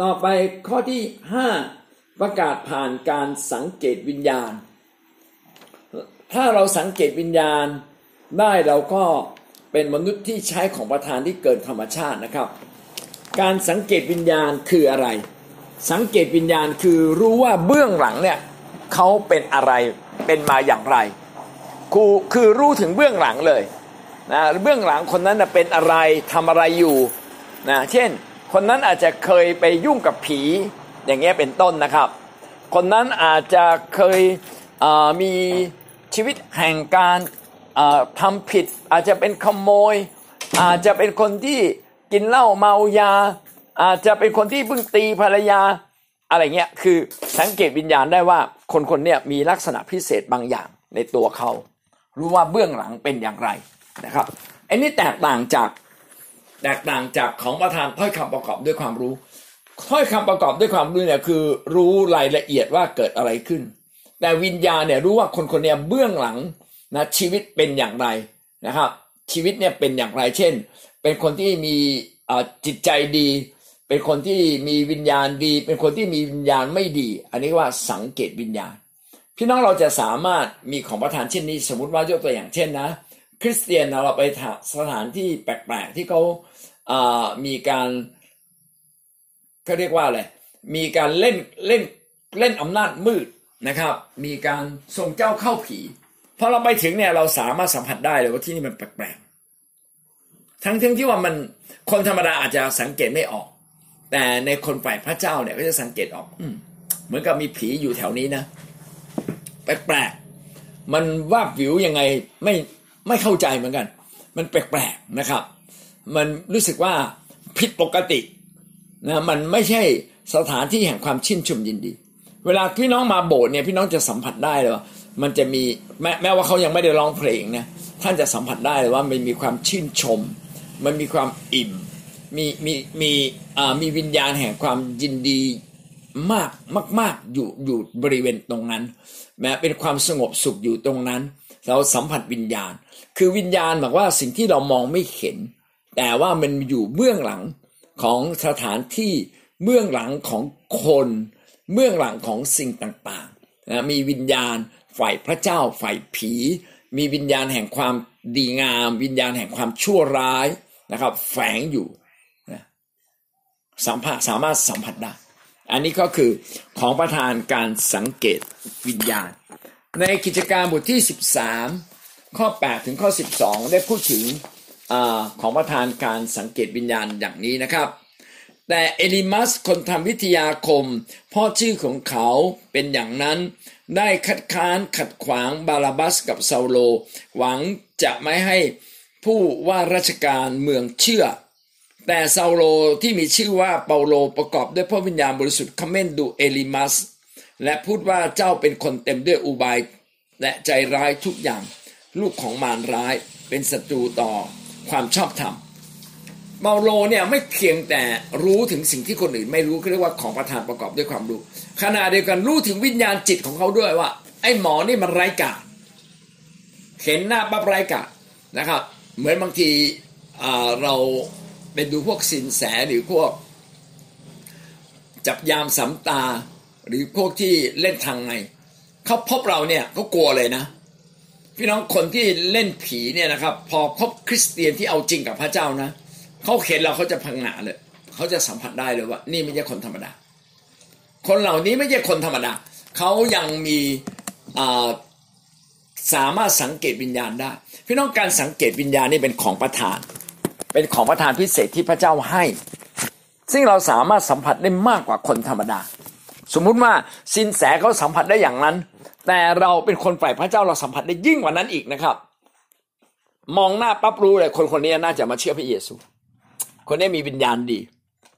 ต่อไปข้อที่ห้าประกาศผ่านการสังเกตวิญญาณ ถ้าเราสังเกตวิญญาณได้เราก็เป็นมนุษย์ที่ใช้ของประธานที่เกินธรรมชาตินะครับ การสังเกตวิญญาณคืออะไร สังเกตวิญญาณคือรู้ว่าเบื้องหลังเนี่ยเขาเป็นอะไรเป็นมาอย่างไร ครูคือรู้ถึงเบื้องหลังเลยนะเบื้องหลังคนนั้นเป็นอะไรทำอะไรอยู่นะเช่น คนนั้นอาจจะเคยไปยุ่งกับผีอย่างเงี้ยเป็นต้นนะครับ คนนั้นอาจจะเคยมีชีวิตแห่งการทำผิด อาจจะเป็นขโมย อาจจะเป็นคนที่กินเหล้าเมายา อาจจะเป็นคนที่เพิ่งตีภรรยาอะไรเงี้ยคือสังเกตวิญญาณได้ว่าคนคนนี้ยมีลักษณะพิเศษบางอย่างในตัวเขา รู้ว่าเบื้องหลังเป็นอย่างไรนะครับอันนี้แตกต่างจากแตกต่างจากของประธานถ้อยคำประกอบด้วยความรู้ถ้อยคำประกอบด้วยความรู้เนี่ยคือรู้รายละเอียดว่าเกิดอะไรขึ้น แต่วิญญาณเนี่ยรู้ว่าคนคนนี้เบื้องหลังนะชีวิตเป็นอย่างไรนะครับ ชีวิตเนี่ยเป็นอย่างไรเช่น เป็นคนที่มีจิตใจดี เป็นคนที่มีวิญญาณดี เป็นคนที่มีวิญญาณไม่ดี อันนี้ว่าสังเกตวิญญาณ พี่น้องเราจะสามารถมีของประทานเช่นนี้ สมมติว่ายกตัวอย่างเช่นนะ คริสเตียนเราไปสถานที่แปลกๆที่เขามีการเขาเรียกว่าอะไรมีการเล่นเล่นเล่นอำนาจมืดนะครับ มีการส่งเจ้าเข้าผีพอเราไปถึงเนี่ยเราสามารถสัมผัสได้เลยว่าที่นี่มันแปลกๆทั้งทั้งที่ว่ามันคนธรรมดาอาจจะสังเกตไม่ออก แต่ในคนฝ่ายพระเจ้าเนี่ยก็จะสังเกตออก อืเหมือนกับมีผีอยู่แถวนี้นะ แปลกๆมันว่าวิวยังไงไม่ไม่เข้าใจเหมือนกัน มันแปลกๆนะครับ มันรู้สึกว่าผิดปกตินะมันไม่ใช่สถานที่แห่งความชื่นชมยินดี เวลาพี่น้องมาโบสถ์เนี่ยพี่น้องจะสัมผัสได้เลยว่ามันจะมีแม้แม้ว่าเขายังไม่ได้ร้องเพลงนี่ยท่านจะสัมผัสได้เลยว่ามันมีความชื่นชม มันมีความอิ่ม มีมีมีอ่ามีวิญญาณแห่งความยินดีมากมาก ๆ อยู่อยู่บริเวณตรงนั้น แม้เป็นความสงบสุขอยู่ตรงนั้น เราสัมผัสวิญญาณ คือวิญญาณบอกว่าสิ่งที่เรามองไม่เห็น แต่ว่ามันอยู่เบื้องหลังของสถานที่เบื้องหลังของคนเบื้องหลังของสิ่งต่างๆนะมีวิญญาณฝ่ายพระเจ้าฝ่ายผี มีวิญญาณแห่งความดีงาม วิญญาณแห่งความชั่วร้ายนะครับ แฝงอยู่นะสัมผัสสามารถสัมผัสได้ อันนี้ก็คือของประธานการสังเกตวิญญาณ ในกิจการบทที่ 13 ข้อ 8 ถึงข้อ 12 ได้พูดถึงอของประธานการสังเกตวิญญาณอย่างนี้นะครับ แต่เอลิมัสคนทำวิทยาคม พ่อชื่อของเขาเป็นอย่างนั้นได้คัดค้านขัดขวางบาลาบัสกับซาโล หวังจะไม่ให้ผู้ว่าราชการเมืองเชื่อ แต่ซาโลที่มีชื่อว่าเปาโลประกอบด้วยพระวิญญาณบริสุทธิ์คอมเมนดูเอลิมัส และพูดว่าเจ้าเป็นคนเต็มด้วยอุบาย และใจร้ายทุกอย่าง ลูกของมารร้ายเป็นศัตรูต่อความชอบธรรมเปาโลเนี่ยไม่เพียงแต่รู้ถึงสิ่งที่คนอื่นไม่รู้เรียกว่าของประทานประกอบด้วยความรู้ขณะเดียวกันรู้ถึงวิญญาณจิตของเขาด้วยว่า ไอ้หมอนี่มันไร้กาเห็นหน้าปั๊บไร้กานะครับ เหมือนบางทีเรา ไปดูพวกสินแสหรือพวก จับยามสำตา หรือพวกที่เล่นทางไงเขาพบเราเนี่ยเขากลัวเลยนะ พี่น้องคนที่เล่นผีเนี่ยนะครับ พอพบคริสเตียนที่เอาจริงกับพระเจ้านะเขาเห็นเราเขาจะพังหนาเลยเขาจะสัมผัสได้เลยว่า นี่ไม่ใช่คนธรรมดา คนเหล่านี้ไม่ใช่คนธรรมดาเขายังมีสามารถสังเกตวิญญาณได้ พี่น้องการสังเกตวิญญาณนี่เป็นของประทาน เป็นของประทานพิเศษที่พระเจ้าให้ ซึ่งเราสามารถสัมผัสได้มากกว่าคนธรรมดา สมมุติว่าสินแสเขาสัมผัสได้อย่างนั้น แต่เราเป็นคนฝ่ายพระเจ้าเราสัมผัสได้ยิ่งกว่านั้นอีกนะครับ มองหน้าปั๊บรู้เลยคนคนนี้น่าจะมาเชื่อพระเยซู คนนี้มีวิญญาณดี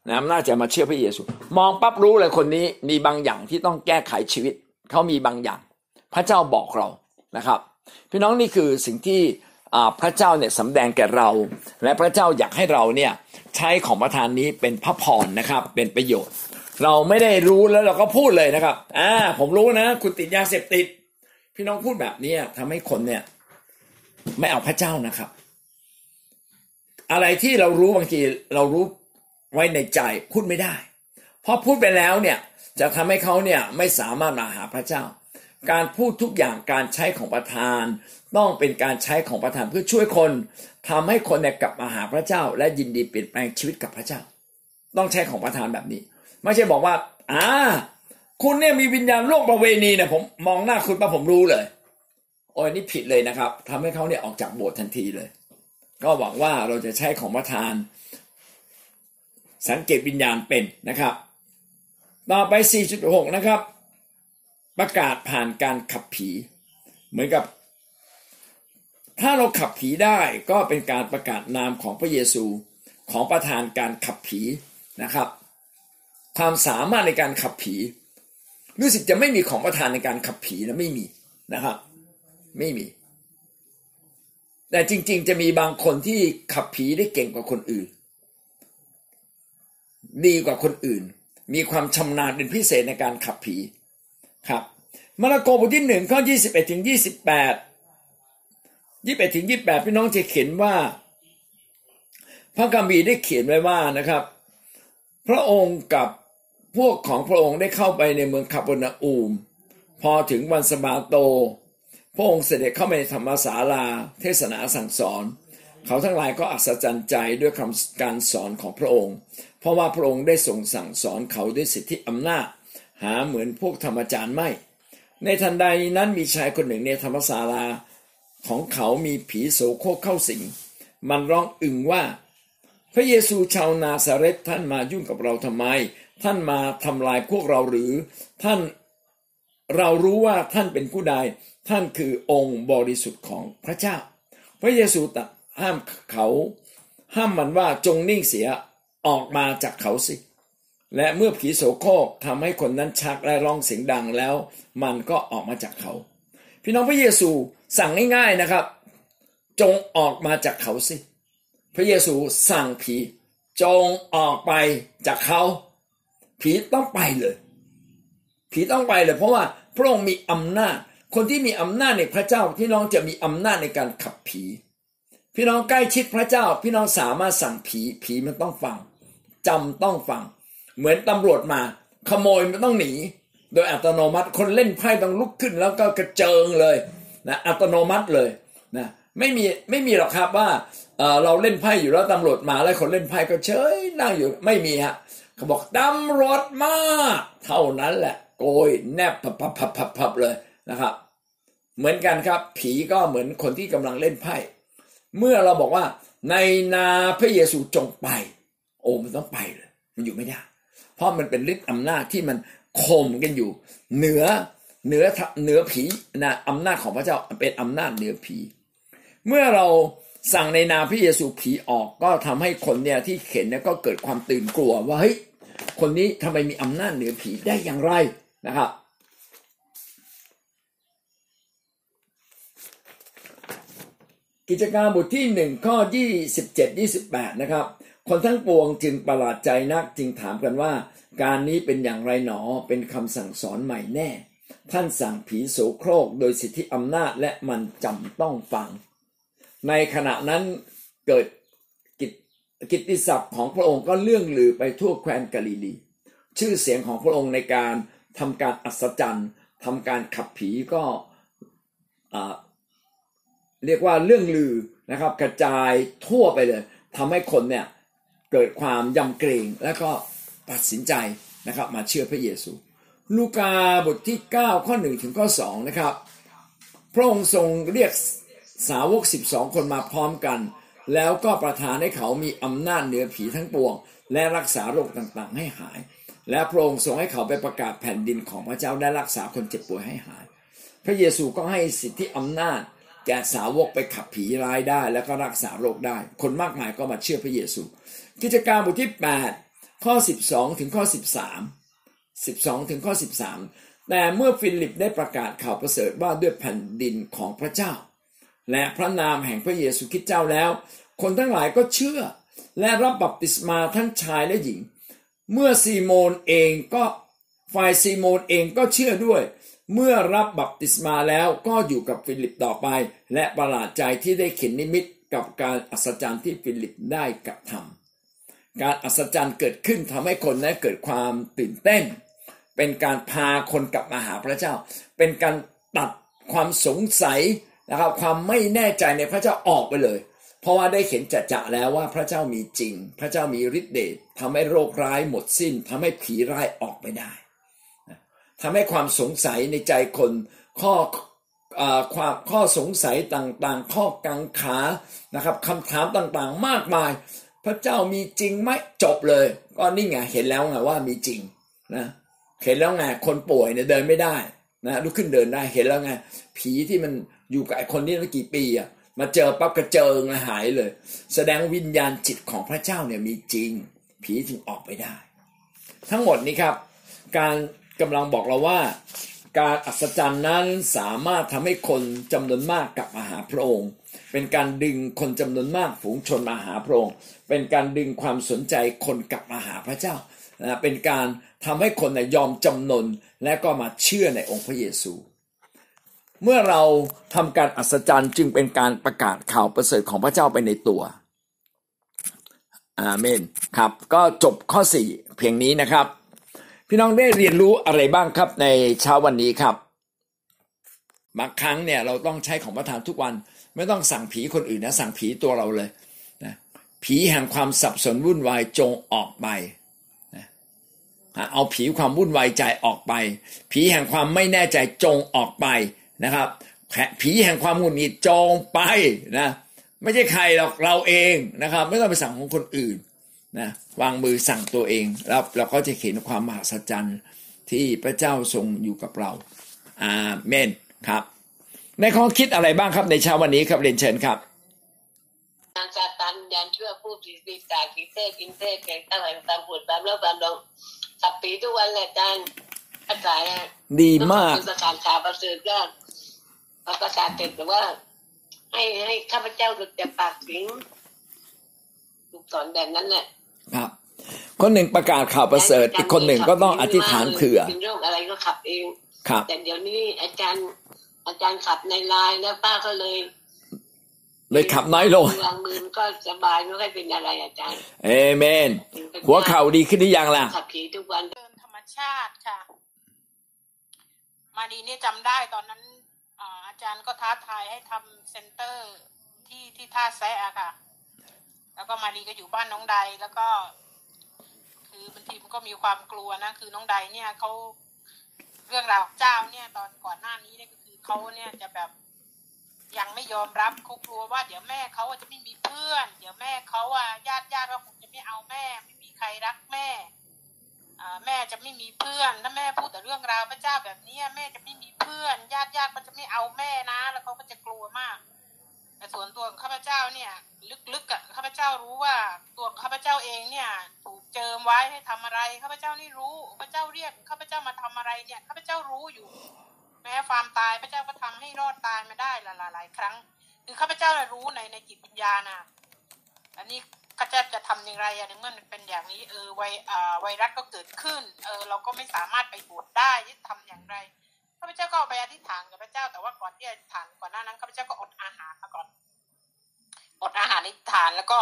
นะน่าจะมาเชื่อพระเยซู มองปั๊บรู้เลยคนนี้มีบางอย่างที่ต้องแก้ไขชีวิตเขามีบางอย่าง พระเจ้าบอกเรานะครับ พี่น้องนี่คือสิ่งที่ พระเจ้าเนี่ยสำแดงแก่เรา และพระเจ้าอยากให้เราเนี่ยใช้ของประทานนี้เป็นพระพรนะครับ เป็นประโยชน์ เราไม่ได้รู้แล้วเราก็พูดเลยนะครับ อ่า ผมรู้นะ คุณติดยาเสพติด พี่น้องพูดแบบนี้ทำให้คนเนี่ย ไม่เอาพระเจ้านะครับ อะไรที่เรารู้บางทีเรารู้ไว้ในใจพูดไม่ได้ เพราะพูดไปแล้วเนี่ย จะทำให้เขาเนี่ยไม่สามารถมาหาพระเจ้า การพูดทุกอย่างการใช้ของประธาน ต้องเป็นการใช้ของประธานเพื่อช่วยคนทำให้คนเนี่ยกลับมาหาพระเจ้า และยินดีเปลี่ยนแปลงชีวิตกับพระเจ้า ต้องใช้ของประธานแบบนี้ ไม่ใช่บอกว่าอ่าคุณเนี่ยมีวิญญาณโลกประเวณีเนี่ยผมมองหน้าคุณมาผมรู้เลยโอ้ยนี่ผิดเลยนะครับทำให้เขาเนี่ยออกจากโบสถ์ทันทีเลย ก็หวังว่าเราจะใช้ของประธาน สังเกตวิญญาณเป็นนะครับ ต่อไป 4.6 นะครับ ประกาศผ่านการขับผี เหมือนกับ ถ้าเราขับผีได้ก็เป็นการประกาศนามของพระเยซูของประธานการขับผีนะครับ ความสามารถในการขับผี รู้สึกจะไม่มีของประธานในการขับผีนะไม่มีนะครับ ไม่มี แต่จริง ๆ จะมีบางคนที่ขับผีได้เก่งกว่าคนอื่น ดีกว่าคนอื่น มีความชำนาญเป็นพิเศษในการขับผี ครับมาระโกบทที่หนึ่งข้อยี่สิบเอ็ดถึงยี่สิบแปดยี่สิบเอ็ดถึงยี่สิบแปดพี่น้องจะเขียนว่า พระกัมบีได้เขียนไว้ว่านะครับ พระองค์กับพวกของพระองค์ได้เข้าไปในเมืองคาปนาอูม พอถึงวันสบาโต พระองค์เสด็จเข้าไปในธรรมศาลา เทศนาสั่งสอน เขาทั้งหลายก็อัศจรรย์ใจด้วยคำการสอนของพระองค์ เพราะว่าพระองค์ได้ทรงสั่งสอนเขาด้วยสิทธิอำนาจ หาเหมือนพวกธรรมจารย์ไม่ ในทันใดนั้นมีชายคนหนึ่งในธรรมศาลาของเขามีผีโสโครกเข้าสิง มันร้องอึงว่า พระเยซูชาวนาซาเรตท่านมายุ่งกับเราทำไม ท่านมาทำลายพวกเราหรือ ท่านเรารู้ว่าท่านเป็นผู้ใด ท่านคือองค์บริสุทธิ์ของพระเจ้า พระเยซูตัดห้ามเขา ห้ามมันว่าจงนิ่งเสียออกมาจากเขาสิ และเมื่อผีโสโครกทำให้คนนั้นชักและร้องเสียงดังแล้ว มันก็ออกมาจากเขา พี่น้องพระเยซูสั่งง่ายๆนะครับ จงออกมาจากเขาสิ พระเยซูสั่งผี จงออกไปจากเขา ผีต้องไปเลย ผีต้องไปเลย เพราะว่าพระองค์มีอำนาจ คนที่มีอำนาจในพระเจ้า พี่น้องจะมีอำนาจในการขับผี พี่น้องใกล้ชิดพระเจ้า พี่น้องสามารถสั่งผี ผีมันต้องฟังจำต้องฟัง เหมือนตำรวจมา ขโมยมันต้องหนี โดยอัตโนมัติคนเล่นไพ่ต้องลุกขึ้นแล้วก็กระเจิงเลยนะอัตโนมัติเลยนะไม่มีไม่มีหรอกครับว่าเเราเล่นไพ่อยู่แล้วตำรวจมาแล้วคนเล่นไพ่ก็เฉยนั่งอยู่ไม่มีฮะเขาบอกตำรวจมาเท่านั้นแหละ โกยแนบพับพับพับพับพับเลยนะครับ เหมือนกันครับ ผีก็เหมือนคนที่กำลังเล่นไพ่เมื่อเราบอกว่าในนาพระเยซูจงไป โอ้มันต้องไปเลย มันอยู่ไม่ได้ เพราะมันเป็นฤทธิ์อำนาจที่มันข่มกันอยู่ เหนือเหนือเหนือผีนะอำนาจของพระเจ้าเป็นอำนาจเหนือผี เมื่อเราสั่งในนามพระเยซูผีออกก็ทำให้คนเนี่ยที่เข็นเนี่ยก็เกิดความตื่นกลัวว่าเฮ้ยคนนี้ทำไมมีอำนาจเหนือผีได้อย่างไรนะครับกิจการบทที่หนึ่งข้อยี่สิบเจ็ดยี่สิบแปดนะครับ คนทั้งปวงจึงประหลาดใจนักจึงถามกันว่า การนี้เป็นอย่างไรหนอเป็นคำสั่งสอนใหม่แน่ ท่านสั่งผีโสโครกโดยสิทธิอำนาจและมันจำต้องฟัง ในขณะนั้นเกิดกิจกิตติศัพท์ของพระองค์ก็เลื่องลือไปทั่วแคว้นกาลิลี ชื่อเสียงของพระองค์ในการทำการอัศจรรย์ทำการขับผีก็เรียกว่าเรื่องลือนะครับ กระจายทั่วไปเลยทำให้คนเนี่ย เกิดความยำเกรงและก็ตัดสินใจนะครับมาเชื่อพระเยซู ลูกาบทที่ 9 ข้อ 1 ถึงข้อ2นะครับพระองค์ทรงเรียกสาวก 12 คนมาพร้อมกัน แล้วก็ประทานให้เขามีอำนาจเหนือผีทั้งปวง และรักษาโรคต่างๆ ให้หาย และพระองค์ทรงให้เขาไปประกาศแผ่นดินของพระเจ้าได้รักษาคนเจ็บป่วยให้หาย พระเยซูก็ให้สิทธิอำนาจแก่สาวกไปขับผีร้ายได้ แล้วก็รักษาโรคได้ คนมากมายก็มาเชื่อพระเยซู กิจการบทที่ 8 ข้อ 12 ถึงข้อ 13 12 ถึงข้อ 13 แต่เมื่อฟิลิปได้ประกาศข่าวประเสริฐว่าด้วยแผ่นดินของพระเจ้า และพระนามแห่งพระเยซูคริสต์เจ้าแล้ว คนทั้งหลายก็เชื่อ และรับบัพติศมาทั้งชายและหญิง เมื่อซีโมนเองก็ฝ่ายซีโมนเองก็เชื่อด้วย เมื่อรับบัพติศมาแล้วก็อยู่กับฟิลิปต่อไป และประหลาดใจที่ได้เห็นนิมิตกับการอัศจรรย์ที่ฟิลิปได้กระทำ การอัศจรรย์เกิดขึ้นทำให้คนนั้นเกิดความตื่นเต้น เป็นการพาคนกลับมาหาพระเจ้า เป็นการตัดความสงสัยนะครับความไม่แน่ใจในพระเจ้าออกไปเลย เพราะว่าได้เห็นจัดจะแล้วว่าพระเจ้ามีจริง พระเจ้ามีฤทธิ์เดชทำให้โรคร้ายหมดสิ้นทำให้ผีร้ายออกไปได้ทำให้ความสงสัยในใจคนข้อความข้อสงสัยต่างๆ ข้อกังขานะครับคำถามต่างๆ มากมาย พระเจ้ามีจริงไหมจบเลย ก็นี่ไงเห็นแล้วไงว่ามีจริงนะเห็นแล้วไงคนป่วยเนี่ยเดินไม่ได้นะลุกขึ้นเดินได้เห็นแล้วไงผีที่มันอยู่กับไอ้คนนี้มากี่ปีอะมาเจอปั๊บกระเจิงหายเลย แสดงวิญญาณจิตของพระเจ้าเนี่ยมีจริง ผีถึงออกไปได้ ทั้งหมดนี้ครับ การกำลังบอกเราว่า การอัศจรรย์นั้นสามารถทำให้คนจำนวนมากกลับมาหาพระองค์ เป็นการดึงคนจำนวนมากฝูงชนมาหาพระองค์ เป็นการดึงความสนใจคนกลับมาหาพระเจ้านะเป็นการทำให้คนยอมจำนนและก็มาเชื่อในองค์พระเยซู เมื่อเราทำการอัศจรรย์จึงเป็นการประกาศข่าวประเสริฐของพระเจ้าไปในตัวอาเมนครับ ก็จบข้อสี่เพียงนี้นะครับ พี่น้องได้เรียนรู้อะไรบ้างครับในเช้าวันนี้ครับบางครั้งเนี่ยเราต้องใช้ของประทานทุกวัน ไม่ต้องสั่งผีคนอื่นนะสั่งผีตัวเราเลยนะผีแห่งความสับสนวุ่นวายจงออกไปนะเอาผีความวุ่นวายใจออกไป ผีแห่งความไม่แน่ใจจงออกไปนะครับผีแห่งความหงุดหงิดจงไปนะไม่ใช่ใครหรอกเราเองนะครับ ไม่ต้องไปสั่งของคนอื่นนะวางมือสั่งตัวเองแล้วเราก็จะเห็นความมหัศจรรย์ที่พระเจ้าทรงอยู่กับเราอาเมนครับ ในข้อคิดอะไรบ้างครับในเช้าวันนี้ครับเรียนเชิญครับนางซาตันยันเชื่อผู้ผีปีศาจกินเทศกินเทศแก่ตั้งแต่ตามปวดตามแล้วตามดองสับปีทุกวันเลยอาจารย์อาจารย์ดีมากประกาศข่าวประเสริฐก็ประกาศเสร็จแต่ว่า ให้ให้ข้าพเจ้าหลุดจากปากสิงถูกสอนแบบนั้นแหละครับ คนหนึ่งประกาศข่าวประเสริฐ อีกคนหนึ่งก็ต้องอธิษฐานเผื่อเป็นโรคอะไรก็ขับเองครับแต่เดี๋ยวนี้อาจารย์ อาจารย์ขับในไลน์แล้วป้าก็เลย เลยขับน้อยลงวางมือก็สบายไม่ค่อยเป็นอะไรอาจารย์เอเมน หัวเข่าดีขึ้นหรือยังล่ะขับขี่ทุกวันเดินธรรมชาติค่ะ มาดีนี่จำได้ตอนนั้นอาจารย์ก็ท้าทายให้ทำเซ็นเตอร์ที่ที่ท่าแซะค่ะ แล้วก็มาดีก็อยู่บ้านน้องใดแล้วก็ คือบางทีมันก็มีความกลัวนะ คือน้องใดเนี่ยเขาเรื่องราวเจ้าเนี่ย ตอนก่อนหน้านี้เนี่ยก็คือ เขาเนี่ยจะแบบยังไม่ยอมรับเขากลัวว่า เดี๋ยวแม่เขาจะไม่มีเพื่อน เดี๋ยวแม่เขาอะญาติญาติว่าคงจะไม่เอาแม่ ไม่มีใครรักแม่แม่จะไม่มีเพื่อนถ้าแม่พูดแต่เรื่องราวพระเจ้าแบบนี้แม่จะไม่มีเพื่อนญาติญาติก็จะไม่เอาแม่นะ แล้วเขาก็จะกลัวมาก แต่ส่วนตัวข้าพเจ้าเนี่ย ลึกๆอะข้าพเจ้ารู้ว่าตัวข้าพเจ้าเองเนี่ยถูกเจิมไว้ให้ทำอะไรข้าพเจ้านี่รู้พระเจ้าเรียกข้าพเจ้ามาทำอะไรเนี่ยข้าพเจ้ารู้อยู่ แม้ความตายพระเจ้าก็ทำให้รอดตายมาได้หลายๆครั้ง คือข้าพเจ้ารู้ในในจิตวิญญาณอะอันนี้ก็จะจะทำอย่างไรอะในเมื่อมันเป็นอย่างนี้เออไวอ่าไวรัสก็เกิดขึ้น เออเราก็ไม่สามารถไปบวชได้ที่ทำอย่างไรข้าพเจ้าก็ไปอธิษฐานกับพระเจ้าแต่ว่าก่อนที่จะอธิษฐานก่อนหน้านั้นข้าพเจ้าก็อดอาหารมาก่อนอดอาหารอธิษฐานแล้วก็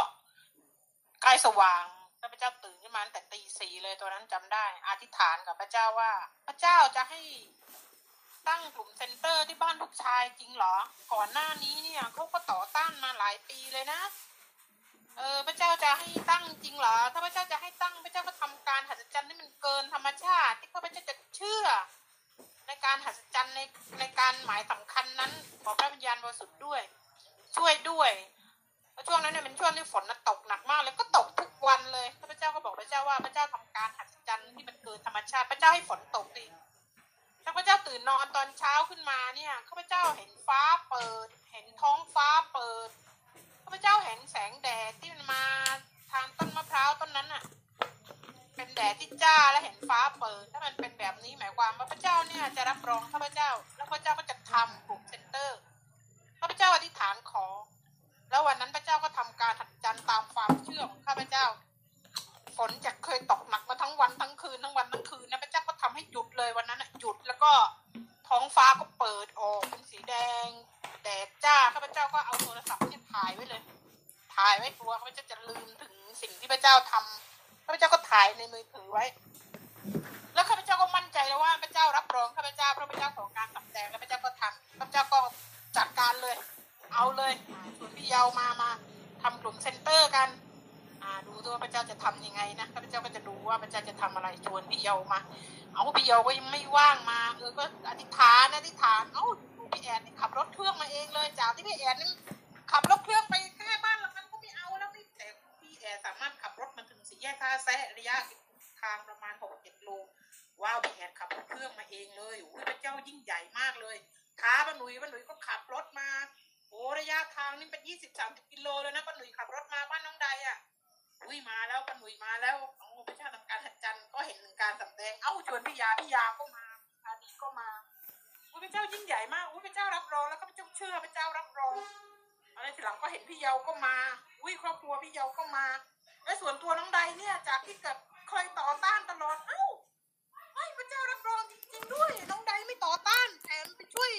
ใกล้สว่างข้าพเจ้าตื่นขึ้นมาแต่ตีสี่เลยตัวนั้นจำได้ อธิษฐานกับพระเจ้าว่า พระเจ้าจะให้ ตั้งกลุ่มเซ็นเตอร์ที่บ้านลูกชายจริงเหรอ ก่อนหน้านี้เนี่ยเขาก็ต่อต้านมาหลายปีเลยนะ เออพระเจ้าจะให้ตั้งจริงเหรอ ถ้าพระเจ้าจะให้ตั้งพระเจ้าก็ทำการหัศจรรย์ที่มันเกินธรรมชาติ ที่ข้าพเจ้าจะเชื่อ ในการหัศจรรย์ในในการหมายสำคัญนั้นขอพระวิญญาณบริสุทธิ์ด้วย ช่วยด้วยช่วงนั้นเนี่ยเป็นช่วงที่ฝนตกหนักมากเลยก็ตกทุกวันเลยพระเจ้าก็บอกพระเจ้าว่าพระเจ้าทำการหัศจรรย์ที่มันเกินธรรมชาติ พระเจ้าให้ฝนตกดิถ้าพระเจ้า ตื่นนอนตอนเช้าขึ้นมาเนี่ยข้าพเจ้าเห็นฟ้าเปิด เห็นท้องฟ้าเปิดข้าพเจ้าเห็นแสงแดดที่มันมาทางต้นมะพร้าวต้นนั้นอะเป็นแดดที่จ้าและเห็นฟ้าเปิด ถ้ามันเป็นแบบนี้หมายความว่าพระเจ้าเนี่ยจะรับรองข้าพเจ้า แล้วพระเจ้าก็จะทำกลุ่มเซ็นเตอร์ข้าพเจ้าอธิษฐานขอ แล้ววันนั้นพระเจ้าก็ทำการหัดจันตามความเชื่อของข้าพเจ้าฝนจะเคยตกหนักมาทั้งวันทั้งคืนทั้งวันทั้งคืนนะพระเจ้า ทำให้หยุดเลยวันนั้นหยุดแล้วก็ท้องฟ้าก็เปิดออกเป็นสีแดง แดดจ้าข้าพเจ้าก็เอาโทรศัพท์เนี่ยถ่ายไว้เลย ถ่ายไว้กลัวข้าพเจ้าจะลืมถึงสิ่งที่พระเจ้าทำข้าพเจ้าก็ถ่ายในมือถือไว้ แล้วข้าพเจ้าก็มั่นใจแล้วว่าพระเจ้ารับรองข้าพเจ้าพระพเจ้าของการสับแดงแล้วพระเจ้าก็ทำข้าพเจ้าก็จัดการเลย เอาเลยส่วนพี่เยาวมามาทำกลุ่มเซ็นเตอร์กัน อ่าดูตัวพระเจ้าจะทํำยังไงนะข้าพเจ้าก็จะดูว่าพระเจ้าจะทำอะไรชวนพี่เยามา เอาพี่เยาก็ยังไม่ว่างมาเออก็อธิษฐานอธิษฐานเอ้าพี่แอนนี่ขับรถเครื่องมาเองเลยจากที่พี่แอนนี่ขับรถเครื่องไปแค่บ้านหลังนั้นก็ไม่เอาแล้วไม่แต่พี่แอนสามารถขับรถมาถึงสี่แยกท่าแซะระยะทางประมาณหกเจ็ดโลว้าวพี่แอนขับรถเครื่องมาเองเลยโอ้ยพระเจ้ายิ่งใหญ่มากเลยท้าป้าหนุ่ยป้าหนุ่ยก็ขับรถมาโอ้ระยะทางนี่เป็นยี่สิบสามสิบกิโลเลยนะป้าหนุ่ยขับรถมาบ้านน้องใดอะ อุ้ยมาแล้วปนุยมาแล้วโอ้พระเจ้าทำการหัดจันก็เห็นหนึ่งการสำแดงเอ้าชวนพี่ยาพี่ยาก็มาอาดีก็มาพระเจ้ายิ่งใหญ่มากอุ้ยพระเจ้ารับรองแล้วก็พระเจ้าเชื่อพระเจ้ารับรองอะไรทีหลังก็เห็นพี่เยาก็มาอุ้ยครอบครัวพี่เยาก็มา และส่วนตัวน้องใดเนี่ยจากที่เกิดคอยต่อต้านตลอดเอ้าไม่พระเจ้ารับรองจริงๆด้วย น้องใดไม่ต่อต้านแถมไปช่วย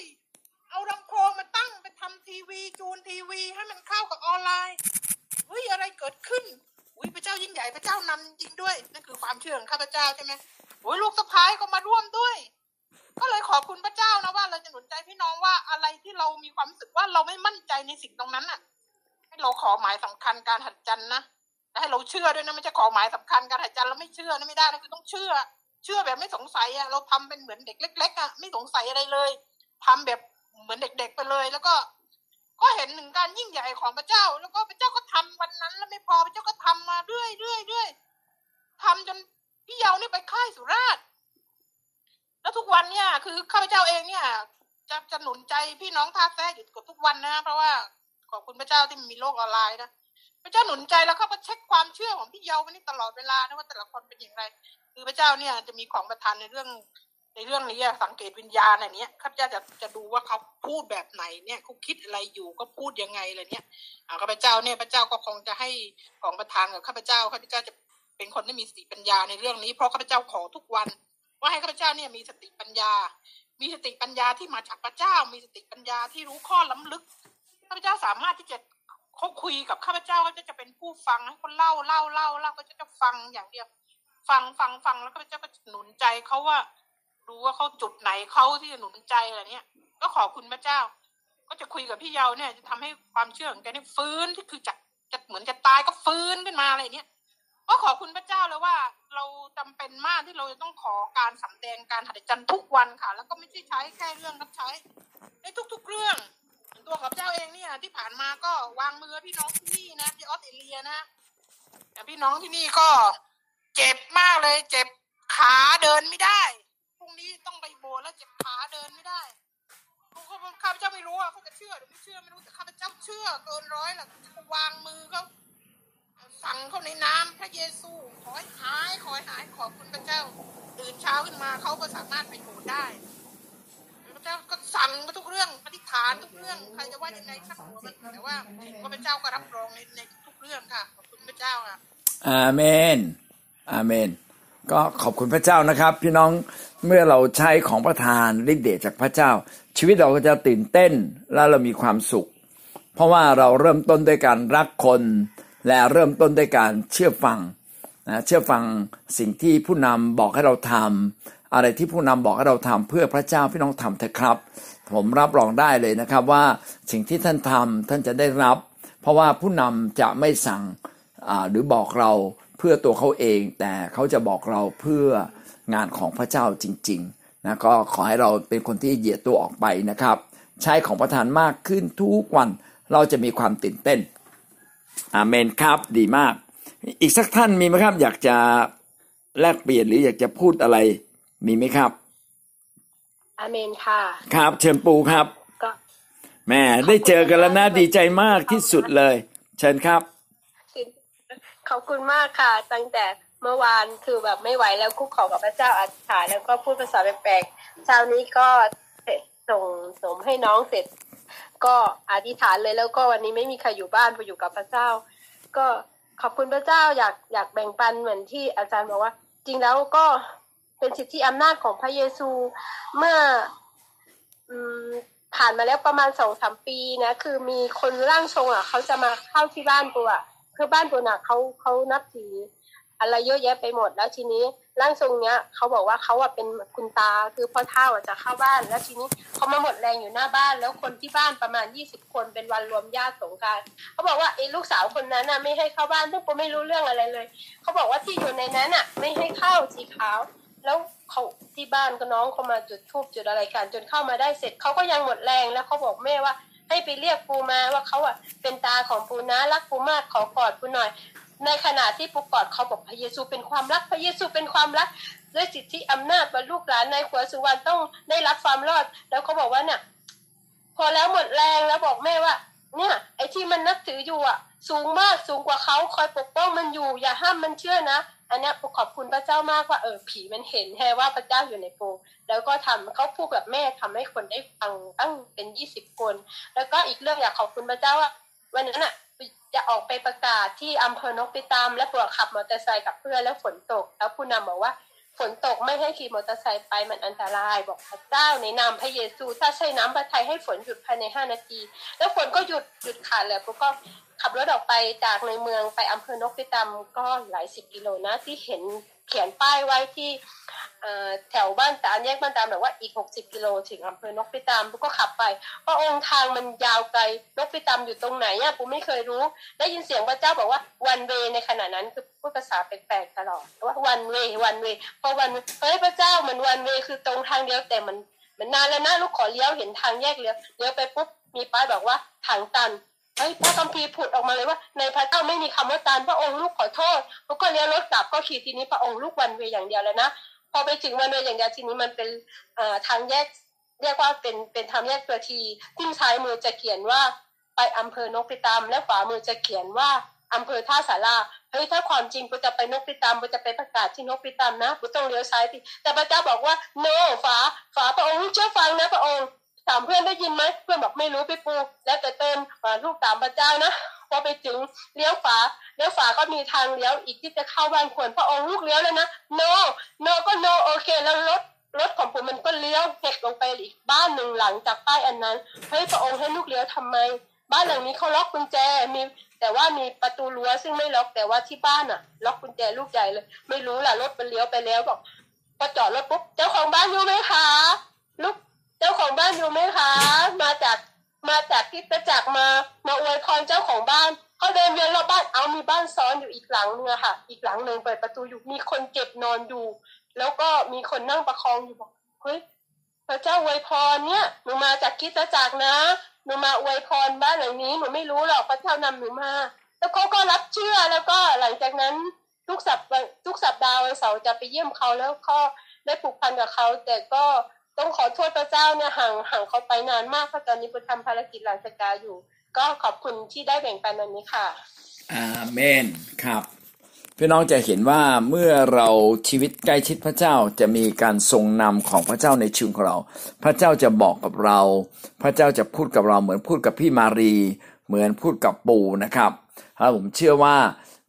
เอารังโคลมาตั้งไปทำทีวี ให้มันเข้ากับออนไลน์เฮ้ยอะไรเกิดขึ้น อุ้ยพระเจ้ายิ่งใหญ่พระเจ้านำจริงด้วยนั่นคือความเชื่อของข้าพเจ้าใช่ไหมโอ้ยลูกสะพ้ายก็มาร่วมด้วย ก็เลยขอบคุณพระเจ้านะว่าเราจะหนุนใจพี่น้องว่าอะไรที่เรามีความรู้สึกว่าเราไม่มั่นใจในสิ่งตรงนั้นน่ะ ให้เราขอหมายสำคัญการหัดจันนะและให้เราเชื่อด้วยนะไม่ใช่ขอหมายสำคัญการหัดจันทร์แล้วไม่เชื่อนะไม่ได้นะคือต้องเชื่อ เชื่อแบบไม่สงสัยอะเราทำเป็นเหมือนเด็กเล็ก ๆอะไม่สงสัยอะไรเลยทำแบบเหมือนเด็ก ๆ ไปเลย แล้วก็ ก็เห็นหนึ่งการยิ่งใหญ่ของพระเจ้า แล้วก็พระเจ้าก็ทำวันนั้น แล้วไม่พอพระเจ้าก็ทำมาเรื่อยเรื่อยเรื่อยทำจนพี่เยาเนี่ยไปค่ายสุราษฎร์แล้วทุกวันเนี่ย คือข้าพเจ้าเองเนี่ย จะจะหนุนใจพี่น้องท่าแท้อยู่กับทุกวันนะเพราะว่าขอบคุณพระเจ้าที่มีโลกออนไลน์นะพระเจ้าหนุนใจแล้วเขาก็เช็คความเชื่อของพี่เยาวันนี้ตลอดเวลานะว่าแต่ละคนเป็นอย่างไร คือพระเจ้าเนี่ยจะมีของประทานในเรื่อง ในเรื่องนี้อะสังเกตวิญญาณอะไรเนี้ยข้าพเจ้าจะจะดูว่าเขาพูดแบบไหนเนี่ยเขาคิดอะไรอยู่ก็พูดยังไงอะไรเนี้ยข้าพเจ้าเนี่ยพระเจ้าก็คงจะให้ของประทานกับข้าพเจ้าข้าพเจ้าจะเป็นคนที่มีสติปัญญาในเรื่องนี้ เพราะข้าพเจ้าขอทุกวัน ว่าให้ข้าพเจ้าเนี่ยมีสติปัญญา มีสติปัญญาที่มาจากพระเจ้า มีสติปัญญาที่รู้ข้อล้ำลึกข้าพเจ้าสามารถที่จะเขาคุยกับข้าพเจ้าก็จะเป็นผู้ฟังให้คนเล่าเล่าเล่าเล่าก็จะจะฟังอย่างเดียว ฟังฟังฟังแล้วก็จะก็หนุนใจเขาว่า ดูว่าเขาจุดไหนเขาที่จะหนุนใจอะไรเนี้ยก็ขอบคุณพระเจ้า ก็จะคุยกับพี่เยาเนี่ย จะทำให้ความเชื่อของแกเนี่ยฟื้นที่คือจะจะเหมือนจะตายก็ฟื้นขึ้นมาอะไรเนี้ยก็ขอบคุณพระเจ้าเลยว่า เราจำเป็นมากที่เราจะต้องขอการสำแดงการหัดจันทุกวันค่ะ แล้วก็ไม่ใช่ใช้แค่เรื่องรับใช้ ในทุก ๆ เรื่องตัวของเจ้าเองเนี่ยที่ผ่านมาก็วางมือพี่น้องที่นี่นะที่ออสเตรเลียนะแต่พี่น้องที่นี่ก็เจ็บมากเลย เจ็บขาเดินไม่ได้ ต้องไปโบสถ์แล้วเจ็บขาเดินไม่ได้ข้าพเจ้าไม่รู้อะเขาจะเชื่อหรือไม่เชื่อไม่รู้แต่ข้าพเจ้าเชื่อเกินร้อยหละเขาวางมือเขาสั่งเขาในน้ำพระเยซู ขอให้หายขอให้หายขอบคุณพระเจ้าตื่นเช้าขึ้นมาเขาก็สามารถไปโบสถ์ได้พระเจ้าก็สั่งมาทุกเรื่องอธิษฐานทุกเรื่องใครจะว่ายังไงช่างหัวมันแต่ว่าเห็นว่าพระเจ้าก็รับรองในในทุกเรื่องค่ะขอบคุณพระเจ้าค่ะอาเมนอาเมน ก็ขอบคุณพระเจ้านะครับ พี่น้องเมื่อเราใช้ของประทานฤทธิ์เดชจากพระเจ้า ชีวิตเราก็จะตื่นเต้นและเรามีความสุข เพราะว่าเราเริ่มต้นด้วยการรักคน และเริ่มต้นด้วยการเชื่อฟังนะเชื่อฟังสิ่งที่ผู้นำบอกให้เราทำอะไรที่ผู้นำบอกให้เราทำเพื่อพระเจ้าพี่น้องทำเถอะครับ ผมรับรองได้เลยนะครับว่าสิ่งที่ท่านทำท่านจะได้รับ เพราะว่าผู้นำจะไม่สั่งหรือบอกเรา เพื่อตัวเขาเองแต่เขาจะบอกเราเพื่องานของพระเจ้าจริงๆนะก็ขอให้เราเป็นคนที่เหยียดตัวออกไปนะครับ ใช้ของประทานมากขึ้นทุกวันเราจะมีความตื่นเต้นอาเมนครับดีมาก อีกสักท่านมีไหมครับ อยากจะแลกเปลี่ยนหรืออยากจะพูดอะไรมีไหมครับอาเมนค่ะ ครับเชิญปูครับก็แหม่ได้เจอกันแล้วนะดีใจมากที่สุดเลย เชิญครับ ขอบคุณมากค่ะ ตั้งแต่เมื่อวานคือแบบไม่ไหวแล้วคุกเข่ากับพระเจ้าอธิษฐานแล้วก็พูดภาษาแปลกๆเช้านี้ก็เสร็จส่งสมให้น้องเสร็จ ก็อธิษฐานเลยแล้วก็วันนี้ไม่มีใครอยู่บ้านไปอยู่กับพระเจ้า ก็ขอบคุณพระเจ้าอยากอยากแบ่งปันเหมือนที่อาจารย์บอกว่า จริงแล้วก็เป็นสิทธิอำนาจของพระเยซูเมื่อผ่านมาแล้วประมาณสองสามปีนะ คือมีคนร่างทรงอะ เขาจะมาเข้าที่บ้านปูอะ คือบ้านปูน่ะเขาเขานับถืออะไรเยอะแยะไปหมดแล้วทีนี้ร่างทรงเนี้ยเขาบอกว่าเขาอะเป็นคุณตาคือพ่อเท่าอะจะเข้าบ้าน แล้วทีนี้เขามาหมดแรงอยู่หน้าบ้าน แล้วคนที่บ้านประมาณยี่สิบคนเป็นวันรวมญาติสงการเขาบอกว่าไอ้ลูกสาวคนนั้นน่ะไม่ให้เข้าบ้านซึ่งปูไม่รู้เรื่องอะไรเลยเขาบอกว่าที่อยู่ในนั้นอะไม่ให้เข้าสีขาว แล้วเขาที่บ้านก็น้องเขามาจุดทูบจุดอะไรกัน จนเข้ามาได้เสร็จเขาก็ยังหมดแรงแล้วเขาบอกแม่ว่า ให้ไปเรียกปูมาว่าเขาอะเป็นตาของปูนะรักปูมากขอกอดปูหน่อย ในขณะที่ปูกอดเขาบอกพระเยซูเป็นความรักพระเยซูเป็นความรักด้วยสิทธิอำนาจบรรลูกหลานในขัวสุวรรณต้องได้รับความรอด แล้วเขาบอกว่าเนี่ยพอแล้วหมดแรงแล้วบอกแม่ว่า เนี่ย ไอ้ที่มันนับถืออยู่อะ สูงมากสูงกว่าเขาคอยปกป้องมันอยู่ อย่าห้ามมันเชื่อนะ อันนี้ปูขอบคุณพระเจ้ามากว่าเออผีมันเห็นแค่ว่าพระเจ้าอยู่ในปูแล้วก็ทำเขาพูดกับแม่ทำให้คนได้ฟังตั้งเป็นยี่สิบคน แล้วก็อีกเรื่องอยากขอบคุณพระเจ้าว่าวันนั้นอะจะออกไปประกาศที่อำเภอนกไปตาม และปวดขับมอเตอร์ไซค์กับเพื่อนแล้วฝนตก แล้วผู้นำบอกว่า ฝนตกไม่ให้ขี่มอเตอร์ไซค์ไปมันอันตรายบอกพระเจ้าในนามพระเยซู ถ้าใช้น้ำพระทัยให้ฝนหยุดภายในห้านาที แล้วฝนก็หยุดหยุดขาดเลยปุ๊ก็ขับรถออกไปจากในเมืองไปอำเภอนกพิตำก็หลายสิบกิโลนะที่เห็นเขียนป้ายไว้ที่ แถวบ้านตาลแยกบ้านตาลแบบว่าอีก 60 กิโลถึงอำเภอนกพิตามปุ๊ก็ขับไปเพราะองค์ทางมันยาวไกลนกพิตามอยู่ตรงไหนอะปุ๊ไม่เคยรู้ ได้ยินเสียงพระเจ้าบอกว่าวันเวในขณะนั้นคือพูดภาษาแปลกๆตลอดว่าวันเววันเวพอวันเฮ้ยพระเจ้ามันวันเวคือตรงทางเดียวแต่มันมันนานแล้วนะลูกขอเลี้ยวเห็นทางแยกเลี้ยวเลี้ยวไปปุ๊บมีป้ายบอกว่าทางตันเฮ้ยพระคัมภีร์พูดออกมาเลยว่า ในพระเจ้าไม่มีคำว่าตานพระองค์ลูกขอโทษแล้วก็เลี้ยวรถกลับก็ขี่ทีนี้พระองค์ลูกวันเวอย่างเดียวแล้วนะ พอไปถึงวันเวอย่างเดียวทีนี้มันเป็นทางแยกเรียกว่าเป็นเป็นทางแยกตัวทีที่ซ้ายมือจะเขียนว่าไปอำเภอนกพิตามและขวามือจะเขียนว่าอำเภอท่าสาราเฮ้ยถ้าความจริงกูจะไปนกพิตามกูจะไปประกาศที่นกพิตามนะกูต้องเลี้ยวซ้ายทีแต่พระเจ้าบอกว่า no ฝาฝาพระองค์เชื่อฟังนะพระองค์ถามเพื่อนได้ยินไหมเพื่อนบอกไม่รู้พี่ปูแล้วแต่เติมลูกตามพระเจ้านะ พอไปถึงเลี้ยวฝาเลี้ยวฝาก็มีทางเลี้ยวอีกที่จะเข้าบ้านควรพระองค์ลูกเลี้ยวแล้วนะ no no ก็ no โอเคแล้วรถรถของผมมันก็เลี้ยวเห็กลงไปอีกบ้านหนึ่งหลังจากป้ายอันนั้นเฮ้ยพระองค์ให้ลูกเลี้ยวทำไม บ้านหลังนี้เขาล็อกกุญแจมีแต่ว่ามีประตูรั้วซึ่งไม่ล็อกแต่ว่าที่บ้านอะล็อกกุญแจลูกใหญ่เลย ไม่รู้ล่ะรถมันเลี้ยวไปแล้วบอกพอจอดรถปุ๊บเจ้าของบ้านอยู่ไหมคะลูกเจ้าของบ้านอยู่ไหมคะ มาจาก มาจากที่ประจักมามาอวยพรเจ้าของบ้านเขาเดินเวียนรอบบ้านเอามีบ้านซ้อนอยู่อีกหลังนึงอค่ะ อีกหลังหนึ่งเปิดประตูอยู่มีคนเจ็บนอนอยู่ แล้วก็มีคนนั่งประคองอยู่บอกเฮ้ยพระเจ้าอวยพรเนี่ยหนูมาจากคิดจักรนะหนูมาอวยพรบ้านหลังนี้หนูไม่รู้หรอกพระเจ้านำหนูมา แล้วเขาก็รับเชื่อแล้วก็หลังจากนั้นทุกสัปทุกสัปดาห์วันเสาร์จะไปเยี่ยมเขาแล้วก็ได้ผูกพันกับเขาแต่ก็ ต้องขอโทษพระเจ้าเนี่ยห่างห่างเขาไปนานมากเพราะตอนนี้ปุทำภารกิจหลังสกาอยู่ ก็ขอบคุณที่ได้แบ่งปันวันนี้ค่ะอาเมนครับพี่น้องจะเห็นว่าเมื่อเราชีวิตใกล้ชิดพระเจ้าจะมีการทรงนำของพระเจ้าในชีวิตของเรา พระเจ้าจะบอกกับเรา พระเจ้าจะพูดกับเราเหมือนพูดกับพี่มารี เหมือนพูดกับปู่นะครับแล้วผมเชื่อว่า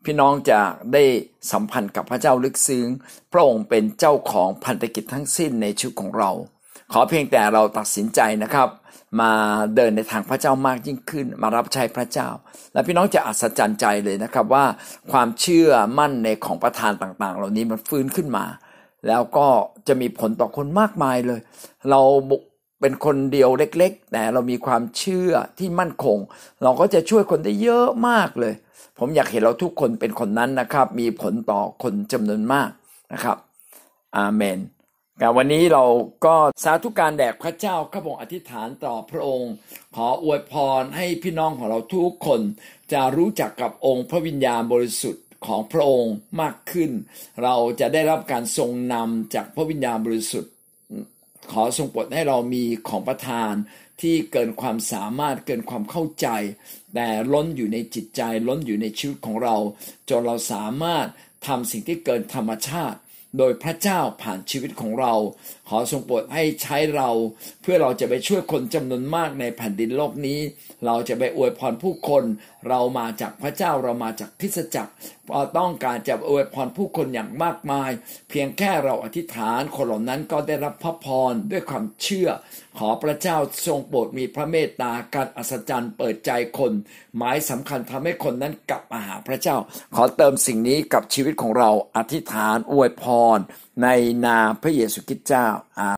พี่น้องจะได้สัมพันธ์กับพระเจ้าลึกซึ้ง พระองค์เป็นเจ้าของพันธกิจทั้งสิ้นในชีวิตของเรา ขอเพียงแต่เราตัดสินใจนะครับ มาเดินในทางพระเจ้ามากยิ่งขึ้น มารับใช้พระเจ้า และพี่น้องจะอัศจรรย์ใจเลยนะครับว่าความเชื่อมั่นในของประทานต่างๆ เหล่านี้มันฟื้นขึ้นมา แล้วก็จะมีผลต่อคนมากมายเลย เราเป็นคนเดียวเล็ก ๆ แต่เรามีความเชื่อที่มั่นคง เราก็จะช่วยคนได้เยอะมากเลย ผมอยากเห็นเราทุกคนเป็นคนนั้นนะครับ มีผลต่อคนจำนวนมากนะครับ อาเมน แต่วันนี้เราก็สาธุการแด่พระเจ้าข้าพงอธิษฐานต่อพระองค์ ขออวยพรให้พี่น้องของเราทุกคน จะรู้จักกับองค์พระวิญญาณบริสุทธิ์ของพระองค์มากขึ้น เราจะได้รับการทรงนำจากพระวิญญาณบริสุทธิ์ ขอทรงโปรดให้เรามีของประทานที่เกินความสามารถเกินความเข้าใจ แต่ล้นอยู่ในจิตใจล้นอยู่ในชีวิตของเรา จนเราสามารถทำสิ่งที่เกินธรรมชาติ โดยพระเจ้าผ่านชีวิตของเรา ขอทรงโปรดให้ใช้เราเพื่อเราจะไปช่วยคนจำนวนมากในแผ่นดินโลกนี้ เราจะไปอวยพรผู้คน เรามาจากพระเจ้าเรามาจากคริสจักรเราต้องการจะอวยพรผู้คนอย่างมากมาย เพียงแค่เราอธิษฐานคนเหล่านั้นก็ได้รับพระพรด้วยความเชื่อ ขอพระเจ้าทรงโปรดมีพระเมตตาการอัศจรรย์เปิดใจคน หมายสำคัญทำให้คนนั้นกลับมาหาพระเจ้า ขอเติมสิ่งนี้กับชีวิตของเราอธิษฐานอวยพรในนามพระเยซูคริสต์เจ้าอา